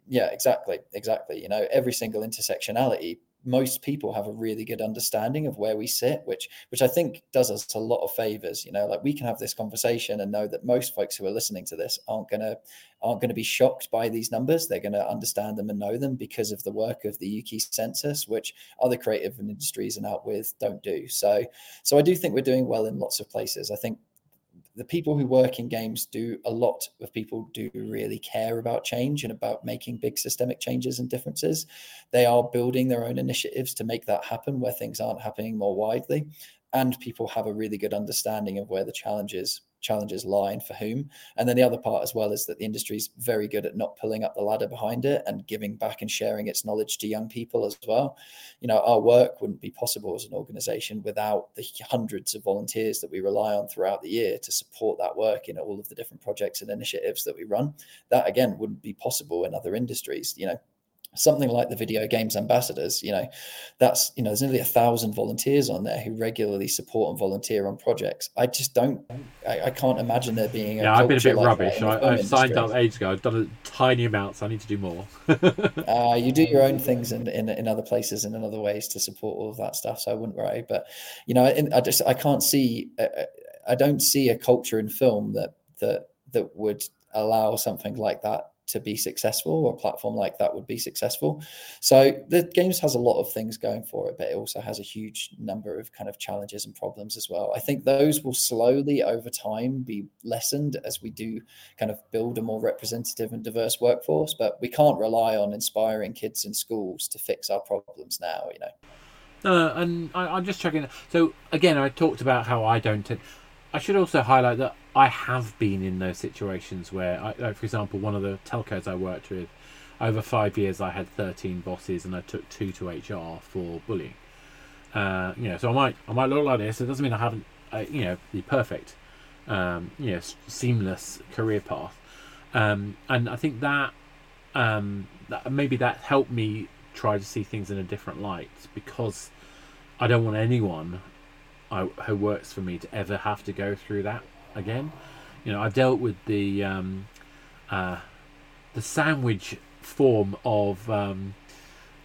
Speaker 2: yeah, exactly, exactly. You know, every single intersectionality, most people have a really good understanding of where we sit, which which I think does us a lot of favors. You know, like we can have this conversation and know that most folks who are listening to this aren't gonna aren't going to be shocked by these numbers. They're going to understand them and know them because of the work of the UK census, which other creative industries and out with don't do. So, so I do think we're doing well in lots of places. I think the people who work in games do a lot of people do really care about change and about making big systemic changes and differences. They are building their own initiatives to make that happen where things aren't happening more widely. And people have a really good understanding of where the challenges challenges lie and for whom. And then the other part as well is that the industry is very good at not pulling up the ladder behind it and giving back and sharing its knowledge to young people as well. You know, our work wouldn't be possible as an organization without the hundreds of volunteers that we rely on throughout the year to support that work in all of the different projects and initiatives that we run. That again wouldn't be possible in other industries. You know, something like the video games ambassadors you know that's you know there's nearly a thousand volunteers on there who regularly support and volunteer on projects. I just don't i, I can't imagine there being
Speaker 1: yeah i've been a bit like rubbish. I, have signed up ages ago. I've done a tiny amount so i need to do more.
Speaker 2: Uh, you do your own things in, in in other places and in other ways to support all of that stuff so i wouldn't worry. But you know i just i can't see uh, uh, i don't see a culture in film that that that would allow something like that to be successful or a platform like that would be successful. So the games has a lot of things going for it but it also has a huge number of kind of challenges and problems as well. I think those will slowly over time be lessened as we do kind of build a more representative and diverse workforce but we can't rely on inspiring kids in schools to fix our problems now you know.
Speaker 1: Uh, and I, am just checking. So again i talked about how i don't I should also highlight that I have been in those situations where, I, like for example, one of the telcos I worked with, over five years I had 13 bosses and I took two to HR for bullying. Uh, you know, so I might I might look like this. It doesn't mean I haven't, uh, you know, the perfect, um, you know, seamless career path. Um, and I think that, um, that maybe that helped me try to see things in a different light because I don't want anyone I, who works for me to ever have to go through that again. You know, I've dealt with the um, uh, the sandwich form of um,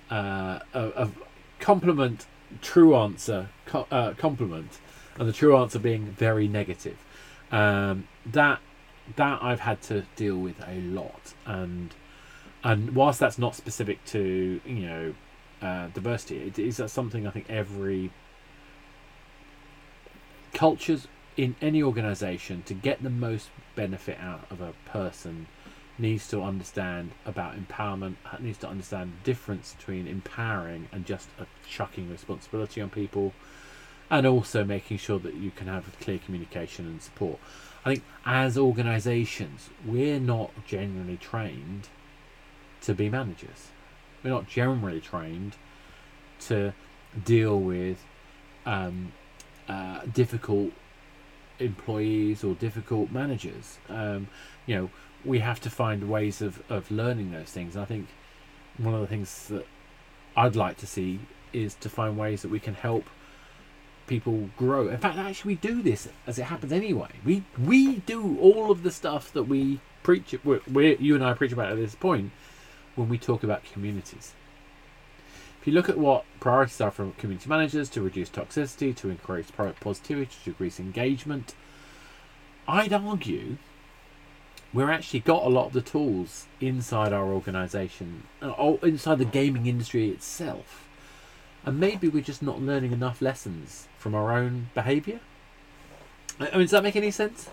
Speaker 1: uh, of compliment, true answer, co- uh, compliment, and the true answer being very negative. Um, that that I've had to deal with a lot, and and whilst that's not specific to you know uh, diversity, it is something I think every cultures in any organization to get the most benefit out of a person needs to understand about empowerment needs to understand the difference between empowering and just a chucking responsibility on people and also making sure that you can have clear communication and support. I think as organizations we're not generally trained to be managers. We're not generally trained to deal with um, uh, difficult employees or difficult managers. Um, you know, we have to find ways of, of learning those things. I think one of the things that I'd like to see is to find ways that we can help people grow. In fact, actually, we do this as it happens anyway. We we do all of the stuff that we preach. We're, you and I preach about at this point when we talk about communities. You look at what priorities are from community managers to reduce toxicity, to increase product positivity, to increase engagement, I'd argue we're actually got a lot of the tools inside our organisation, uh, or inside the gaming industry itself, and maybe we're just not learning enough lessons from our own behaviour. I mean, does that make any sense?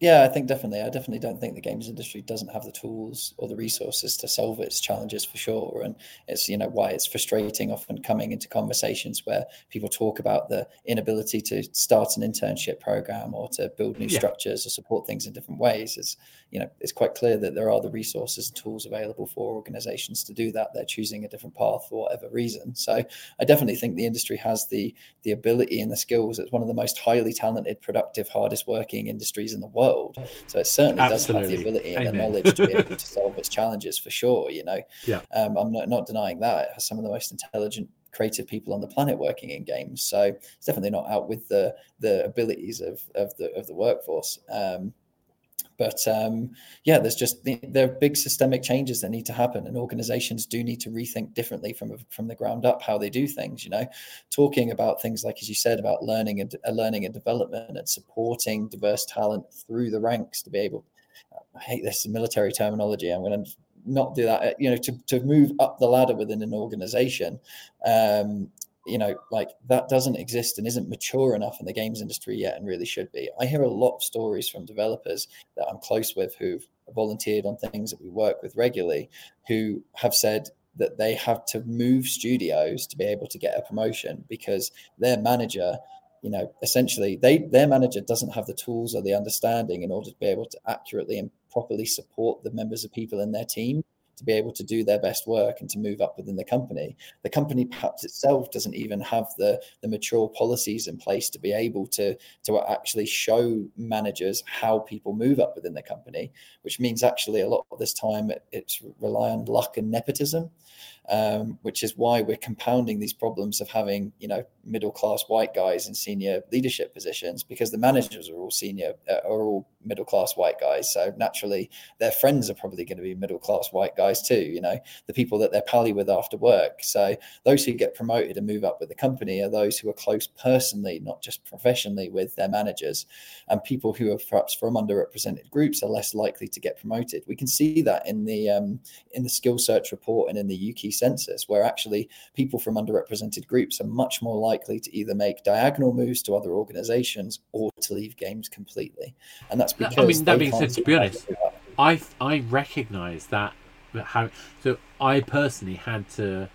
Speaker 2: Yeah, I think definitely. I definitely don't think the games industry doesn't have the tools or the resources to solve its challenges for sure. And it's you know why it's frustrating often coming into conversations where people talk about the inability to start an internship program or to build new yeah. structures or support things in different ways. It's you know it's quite clear that there are the resources and tools available for organizations to do that. They're choosing a different path for whatever reason. So I definitely think the industry has the the ability and the skills. It's one of the most highly talented, productive, hardest working industries in the world world. So it certainly Absolutely. does have the ability and Amen. the knowledge to be able to solve its challenges for sure. You know,
Speaker 1: yeah,
Speaker 2: um, I'm not, not denying that it has some of the most intelligent creative people on the planet working in games. So it's definitely not out with the the abilities of of the of the workforce. Um, but um, yeah, there's just there are big systemic changes that need to happen, and organizations do need to rethink differently from from the ground up how they do things. You know, talking about things like as you said about learning and uh, learning and development and supporting diverse talent through the ranks to be able. I hate this military terminology. I'm going to not do that. You know, to to move up the ladder within an organization um, you know, like that doesn't exist and isn't mature enough in the games industry yet and really should be. I hear a lot of stories from developers that I'm close with who've volunteered on things that we work with regularly who have said that they have to move studios to be able to get a promotion because their manager you know essentially they their manager doesn't have the tools or the understanding in order to be able to accurately and properly support the members of people in their team to be able to do their best work and to move up within the company. The company perhaps itself doesn't even have the, the mature policies in place to be able to, to actually show managers how people move up within the company, which means actually a lot of this time it, it's rely on luck and nepotism um, which is why we're compounding these problems of having you know middle class white guys in senior leadership positions because the managers are all senior uh, are all middle class white guys so naturally their friends are probably going to be middle class white guys too you know the people that they're pally with after work. So those who get promoted and move up with the company are those who are close personally not just professionally with their managers. And people who are perhaps from underrepresented groups are less likely to get promoted. We can see that in the um, in the skill search report and in the UK census, where actually people from underrepresented groups are much more likely to either make diagonal moves to other organizations or to leave games completely. And that's because
Speaker 1: I mean that being said, to be honest, I I recognize that how so I personally had to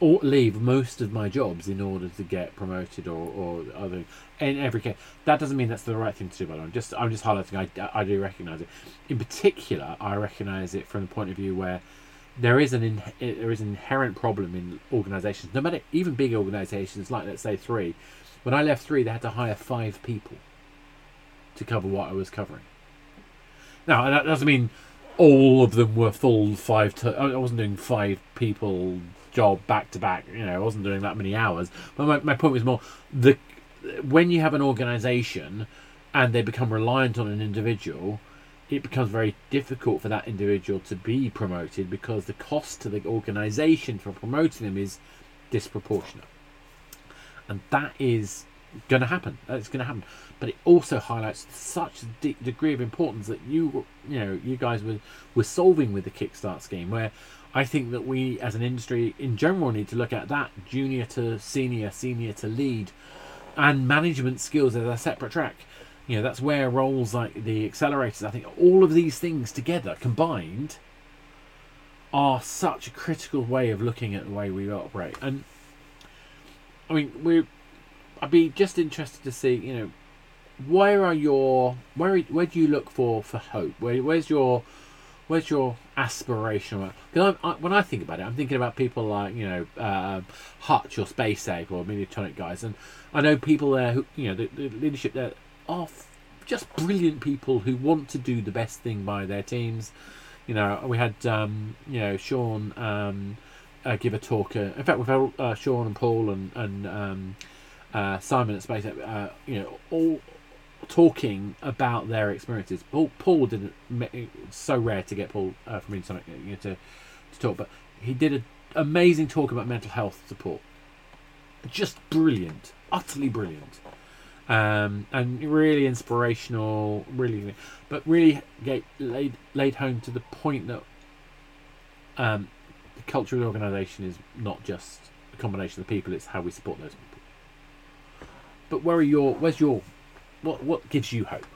Speaker 1: or leave most of my jobs in order to get promoted or, or other in every case that doesn't mean that's the right thing to do but i'm just i'm just highlighting I, I do recognize it in particular i recognize it from the point of view where there is an in, eh, there is an inherent problem in organisations, no matter even big organisations like let's say three. When I left three, they had to hire five people to cover what I was covering. Now that doesn't mean all of them were full five. I wasn't doing five people job back to back. You know, I wasn't doing that many hours. But my, my point was more the when you have an organisation and they become reliant on an individual it becomes very difficult for that individual to be promoted because the cost to the organization for promoting them is disproportionate. And that is going to happen. Uh, that's going to happen. But it also highlights such a de- degree of importance that you, you know, you guys were were solving with the Kickstart scheme, where I think that we, as an industry in general, need to look at that junior to senior, senior to lead, and management skills as a separate track you know that's where roles like the accelerators i think all of these things together combined are such a critical way of looking at the way we operate and i mean we i'd be just interested to see you know where are your where where do you look for for hope where, where's your where's your aspiration because I, when I think about it I'm thinking about people like you know uh, Hutch or Space Ape or Mediatonic guys and I know people there who you know the, the leadership there are just brilliant people who want to do the best thing by their teams. You know, we had um, you know Sean um, uh, give a talk. Uh, in fact, we've had uh, Sean and Paul and and um, uh, Simon at Space, uh, you know, all talking about their experiences. Paul, Paul didn't. So rare to get Paul uh, from Insonic you know, to to talk, but he did an amazing talk about mental health support. Just brilliant, utterly brilliant, um, and really inspirational. Really, but really get, laid laid home to the point that um, the culture of the organisation is not just a combination of the people; it's how we support those people. But where are your? Where's your? What what gives you hope?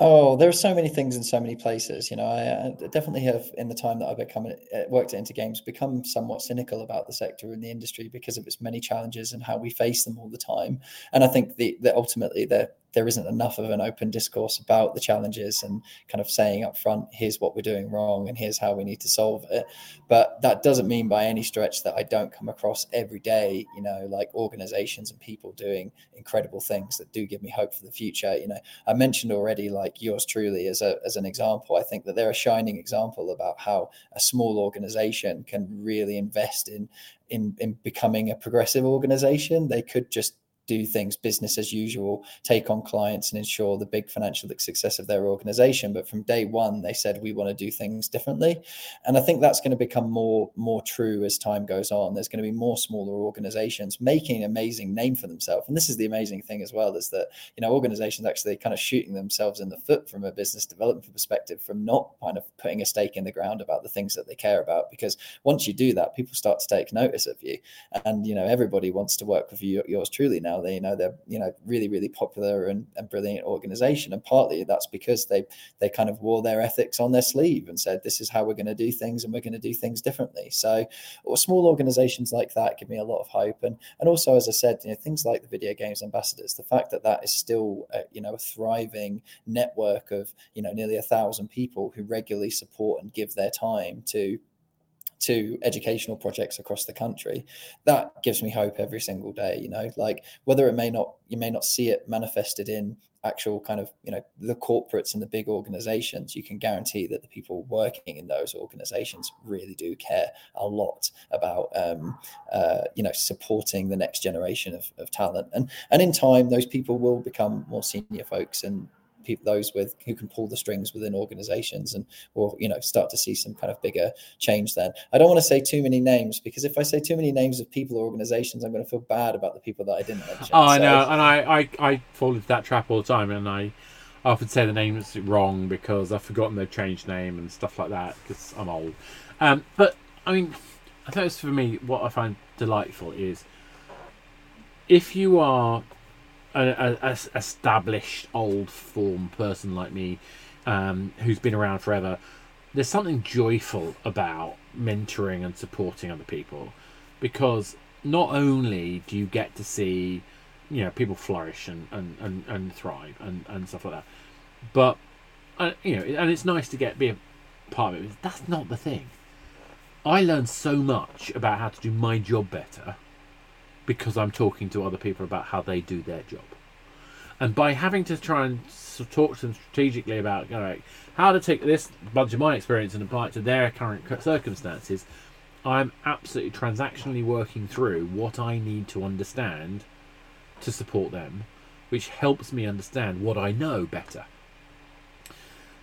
Speaker 2: Oh, there are so many things in so many places. You know, I, I definitely have, in the time that I've become uh, worked at Into Games, become somewhat cynical about the sector and the industry because of its many challenges and how we face them all the time. And I think the, that ultimately there there isn't enough of an open discourse about the challenges and kind of saying up front, here's what we're doing wrong and here's how we need to solve it. But that doesn't mean by any stretch that I don't come across every day, you know, like organizations and people doing incredible things that do give me hope for the future. You know, I mentioned already like yours truly as a as an example. I think that they're a shining example about how a small organization can really invest in in, in becoming a progressive organization. They could just do things business as usual, take on clients and ensure the big financial success of their organization. But from day one, they said we want to do things differently, and I think that's going to become more more true as time goes on. There's going to be more smaller organizations making an amazing name for themselves, and this is the amazing thing as well is that you know organizations actually kind of shooting themselves in the foot from a business development perspective from not kind of putting a stake in the ground about the things that they care about because once you do that, people start to take notice of you, and you know everybody wants to work with you yours truly now they you know they're you know really really popular and, and brilliant organization, and partly that's because they they kind of wore their ethics on their sleeve and said this is how we're going to do things and we're going to do things differently. So small organizations like that give me a lot of hope, and and also as I said, you know things like the video games ambassadors, the fact that that is still a, you know a thriving network of you know nearly a thousand people who regularly support and give their time to to educational projects across the country that gives me hope every single day you know? Like whether it may not you may not see it manifested in actual kind of you know the corporates and the big organizations you can guarantee that the people working in those organizations really do care a lot about um, uh, you know supporting the next generation of, of talent. And and in time those people will become more senior folks and people those with who can pull the strings within organizations and we'll you know start to see some kind of bigger change then. I don't want to say too many names because if i say too many names of people or organizations i'm going to feel bad about the people that i didn't mention.
Speaker 1: Oh i know and I, I i fall into that trap all the time and i often say the names wrong because i've forgotten they've changed name and stuff like that because i'm old. Um, but i mean i suppose for me what i find delightful is if you are a, a, a established old form person like me um, who's been around forever, there's something joyful about mentoring and supporting other people. Because not only do you get to see you know people flourish and and, and, and thrive and, and stuff like that but uh, you know and it's nice to get be a part of it that's not the thing. I learned so much about how to do my job better because I'm talking to other people about how they do their job. And by having to try and talk to them strategically about all right, how to take this bunch of my experience and apply it to their current circumstances, I'm absolutely transactionally working through what I need to understand to support them, which helps me understand what I know better.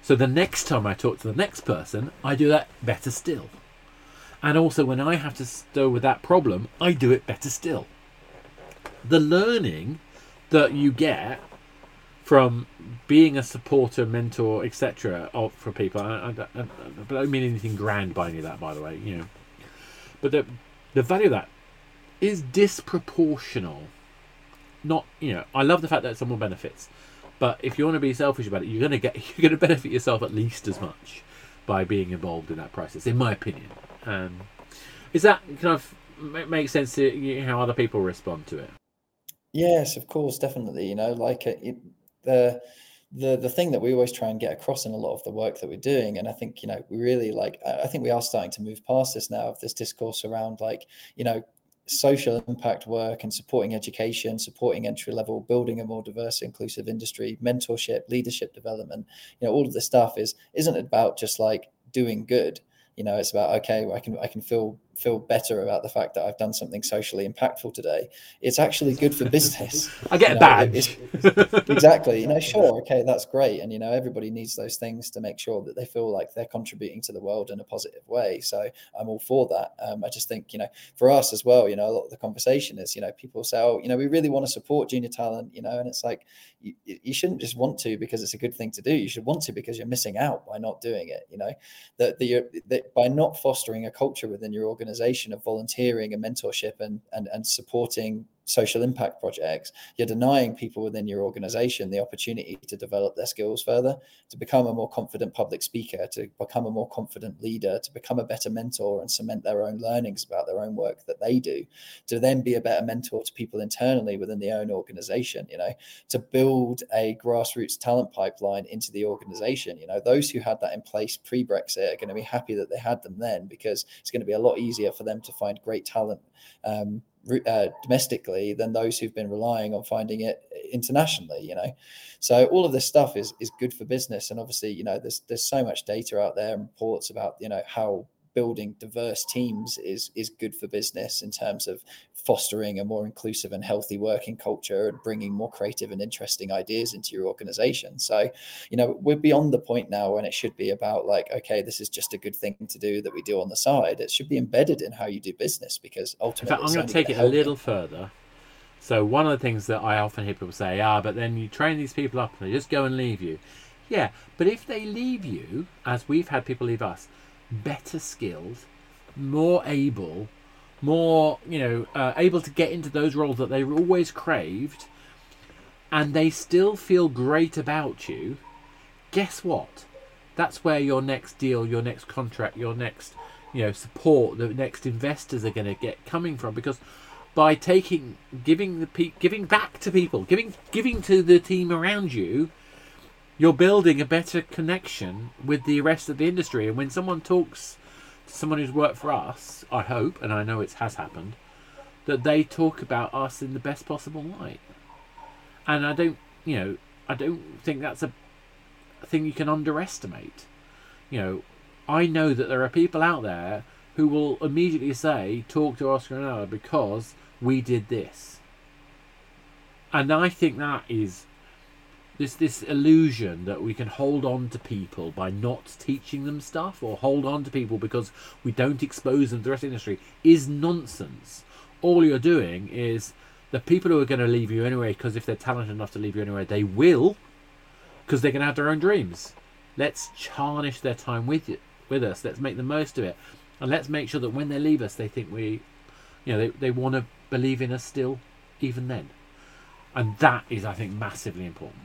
Speaker 1: So the next time I talk to the next person, I do that better still. And also, when I have to deal with that problem, I do it better still the learning that you get from being a supporter, mentor, etc. For people. I, I, I, I, don't mean anything grand by any of that, by the way. You know, but the the value of that is disproportional. Not you know, I love the fact that someone benefits, but if you want to be selfish about it, you're gonna get you're gonna benefit yourself at least as much by being involved in that process, in my opinion. Um, is that kind of make sense to how other people respond to it?
Speaker 2: Yes, of course, definitely. You know, like uh, it, the the the thing that we always try and get across in a lot of the work that we're doing, and I think you know we really like. I think we are starting to move past this now of this discourse around like you know social impact work and supporting education, supporting entry level, building a more diverse, inclusive industry, mentorship, leadership development. You know, all of this stuff is isn't about just like doing good you know it's about okay i can i can feel feel better about the fact that I've done something socially impactful today. It's actually good for business.
Speaker 1: I get
Speaker 2: you know,
Speaker 1: badge.
Speaker 2: exactly. You know, sure, okay, that's great. And you know, everybody needs those things to make sure that they feel like they're contributing to the world in a positive way. So I'm all for that. Um, I just think, you know, for us as well, you know, a lot of the conversation is, you know, people say, oh, you know, we really want to support junior talent, you know, and it's like you, you shouldn't just want to because it's a good thing to do. You should want to because you're missing out by not doing it. You know, that the that by not fostering a culture within your organization of volunteering and mentorship and and, and supporting social impact projects, you're denying people within your organization the opportunity to develop their skills further, to become a more confident public speaker, to become a more confident leader, to become a better mentor and cement their own learnings about their own work that they do, to then be a better mentor to people internally within their own organization, you know, to build a grassroots talent pipeline into the organization. You know, those who had that in place pre Brexit are going to be happy that they had them then because it's going to be a lot easier for them to find great talent. Um, uh, domestically than those who've been relying on finding it internationally you know? So all of this stuff is is good for business. And obviously you know there's there's so much data out there and reports about you know how building diverse teams is is good for business in terms of fostering a more inclusive and healthy working culture and bringing more creative and interesting ideas into your organization. So you know we're beyond the point now when it should be about like okay this is just a good thing to do that we do on the side. It should be embedded in how you do business because ultimately
Speaker 1: in fact i'm going to take it a little further. So one of the things that i often hear people say ah but then you train these people up and they just go and leave you. Yeah but if they leave you as we've had people leave us better skilled, more able, more you know uh, able to get into those roles that they always craved, and they still feel great about you. Guess what? That's where your next deal, your next contract, your next you know support, the next investors are going to get coming from because by taking giving the pe- giving back to people, giving giving to the team around you you're building a better connection with the rest of the industry. And when someone talks to someone who's worked for us, I hope, and I know it has happened, that they talk about us in the best possible light. And I don't, you know, I don't think that's a, thing you can underestimate. You know, I know that there are people out there who will immediately say, talk to Oscar and Ella because we did this. And I think that is this this illusion that we can hold on to people by not teaching them stuff or hold on to people because we don't expose them to the rest of the industry is nonsense. All you're doing is the people who are going to leave you anyway, because if they're talented enough to leave you anyway, they will, because they're going to have their own dreams. Let's tarnish their time with you, with us. Let's make the most of it, and let's make sure that when they leave us, they think we, you know, they they want to believe in us still, even then, and that is, I think, massively important.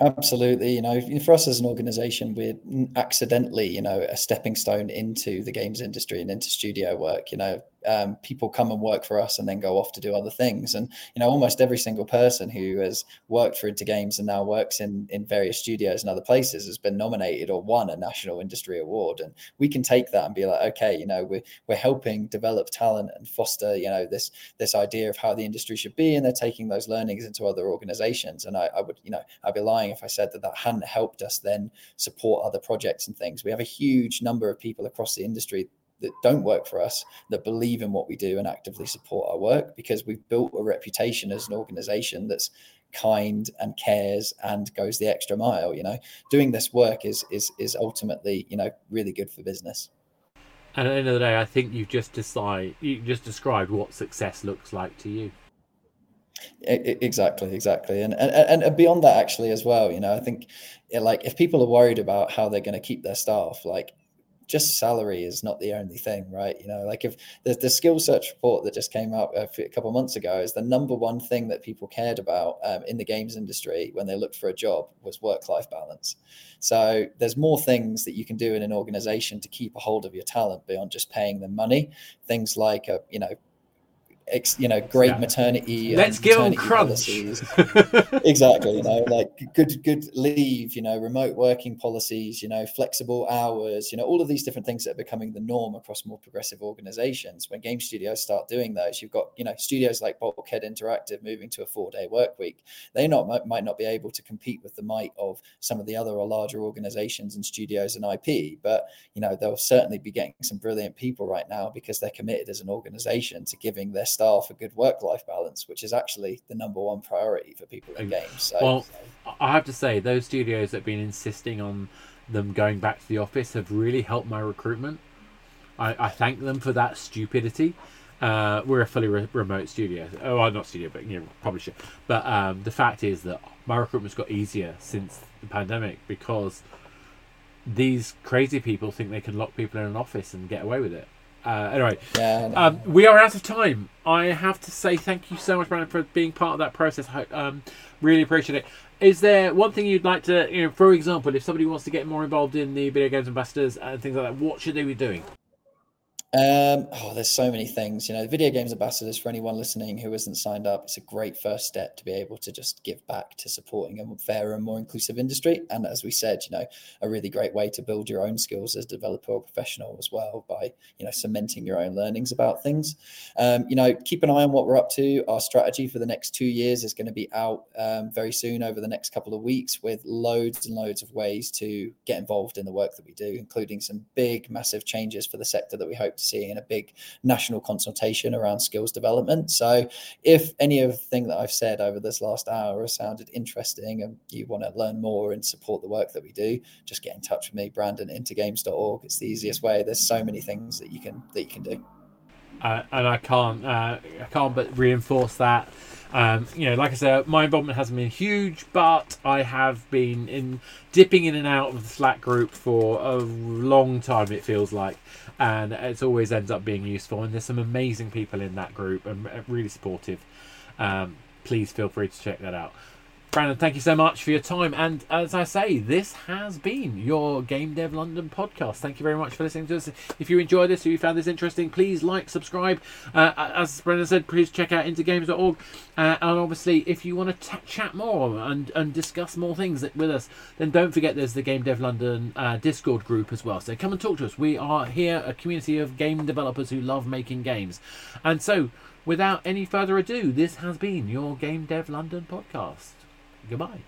Speaker 2: Absolutely. You know, for us as an organization, we're accidentally, you know, a stepping stone into the games industry and into studio work. You know, um, people come and work for us and then go off to do other things. And you know, almost every single person who has worked for Into Games and now works in in various studios and other places has been nominated or won a national industry award. And we can take that and be like, okay, you know, we're we're helping develop talent and foster, you know, this this idea of how the industry should be, and they're taking those learnings into other organizations. And I, I would, you know, I'd be lying if I said that that hadn't helped us then support other projects and things. We have a huge number of people across the industry that don't work for us that believe in what we do and actively support our work because we've built a reputation as an organization that's kind and cares and goes the extra mile you know? Doing this work is is is ultimately you know really good for business.
Speaker 1: And at the end of the day i think you've just decided you just described what success looks like to you.
Speaker 2: Exactly exactly. And, and and beyond that actually as well you know i think like if people are worried about how they're going to keep their staff like just salary is not the only thing, right? You know, like if the, the skill search report that just came out a, few, a couple months ago is the number one thing that people cared about um, in the games industry when they looked for a job was work life balance. So there's more things that you can do in an organization to keep a hold of your talent beyond just paying them money. Things like, a, you know, ex, you know great
Speaker 1: Yeah.
Speaker 2: maternity.
Speaker 1: Let's
Speaker 2: um,
Speaker 1: give
Speaker 2: maternity
Speaker 1: crunch.
Speaker 2: policies. exactly you know like good good leave you know remote working policies you know flexible hours you know all of these different things that are becoming the norm across more progressive organizations when game studios start doing those you've got you know studios like bulkhead interactive moving to a four day work week they not might, might not be able to compete with the might of some of the other or larger organizations and studios and ip but you know they'll certainly be getting some brilliant people right now because they're committed as an organization to giving their staff a good work life balance which is actually the number one priority for people in games so
Speaker 1: Well, I have to say, those studios that have been insisting on them going back to the office have really helped my recruitment. I, I thank them for that stupidity. Uh, we're a fully re- remote studio. Oh, well, not studio, but you know, publisher. But um, the fact is that my recruitment's got easier since the pandemic because these crazy people think they can lock people in an office and get away with it. Uh, anyway,
Speaker 2: yeah no.
Speaker 1: um, we are out of time. I have to say thank you so much, Brandon, for being part of that process. I um, really appreciate it. Is there one thing you'd like to, you know, for example, if somebody wants to get more involved in the video games ambassadors and things like that, what should they be doing?
Speaker 2: Um, oh, there's so many things. You know, video games ambassadors for anyone listening who isn't signed up, it's a great first step to be able to just give back to supporting a fairer and more inclusive industry. And as we said, you know, a really great way to build your own skills as a developer or professional as well by, you know, cementing your own learnings about things. Um, you know, keep an eye on what we're up to. Our strategy for the next two years is going to be out um, very soon over the next couple of weeks with loads and loads of ways to get involved in the work that we do, including some big, massive changes for the sector that we hope see in a big national consultation around skills development. So, if any of the thing that I've said over this last hour has sounded interesting and you want to learn more and support the work that we do, just get in touch with me, Brandon, intogames.org. It's the easiest way. There's so many things that you can that you can do.
Speaker 1: Uh, and I can't, uh, I can't but reinforce that. Um, you know, like I said, my involvement hasn't been huge, but I have been in dipping in and out of the Slack group for a long time. It feels like, and it's always ends up being useful. And there's some amazing people in that group and uh, really supportive. Um, please feel free to check that out. Brandon, thank you so much for your time. And as I say, this has been your Game Dev London podcast. Thank you very much for listening to us. If you enjoyed this or you found this interesting, please like, subscribe. Uh, as Brandon said, please check out intogames.org. Uh, and obviously, if you want to t- chat more and, and discuss more things with us, then don't forget there's the Game Dev London uh, Discord group as well. So come and talk to us. We are here, a community of game developers who love making games. And so, without any further ado, this has been your Game Dev London podcast. Goodbye.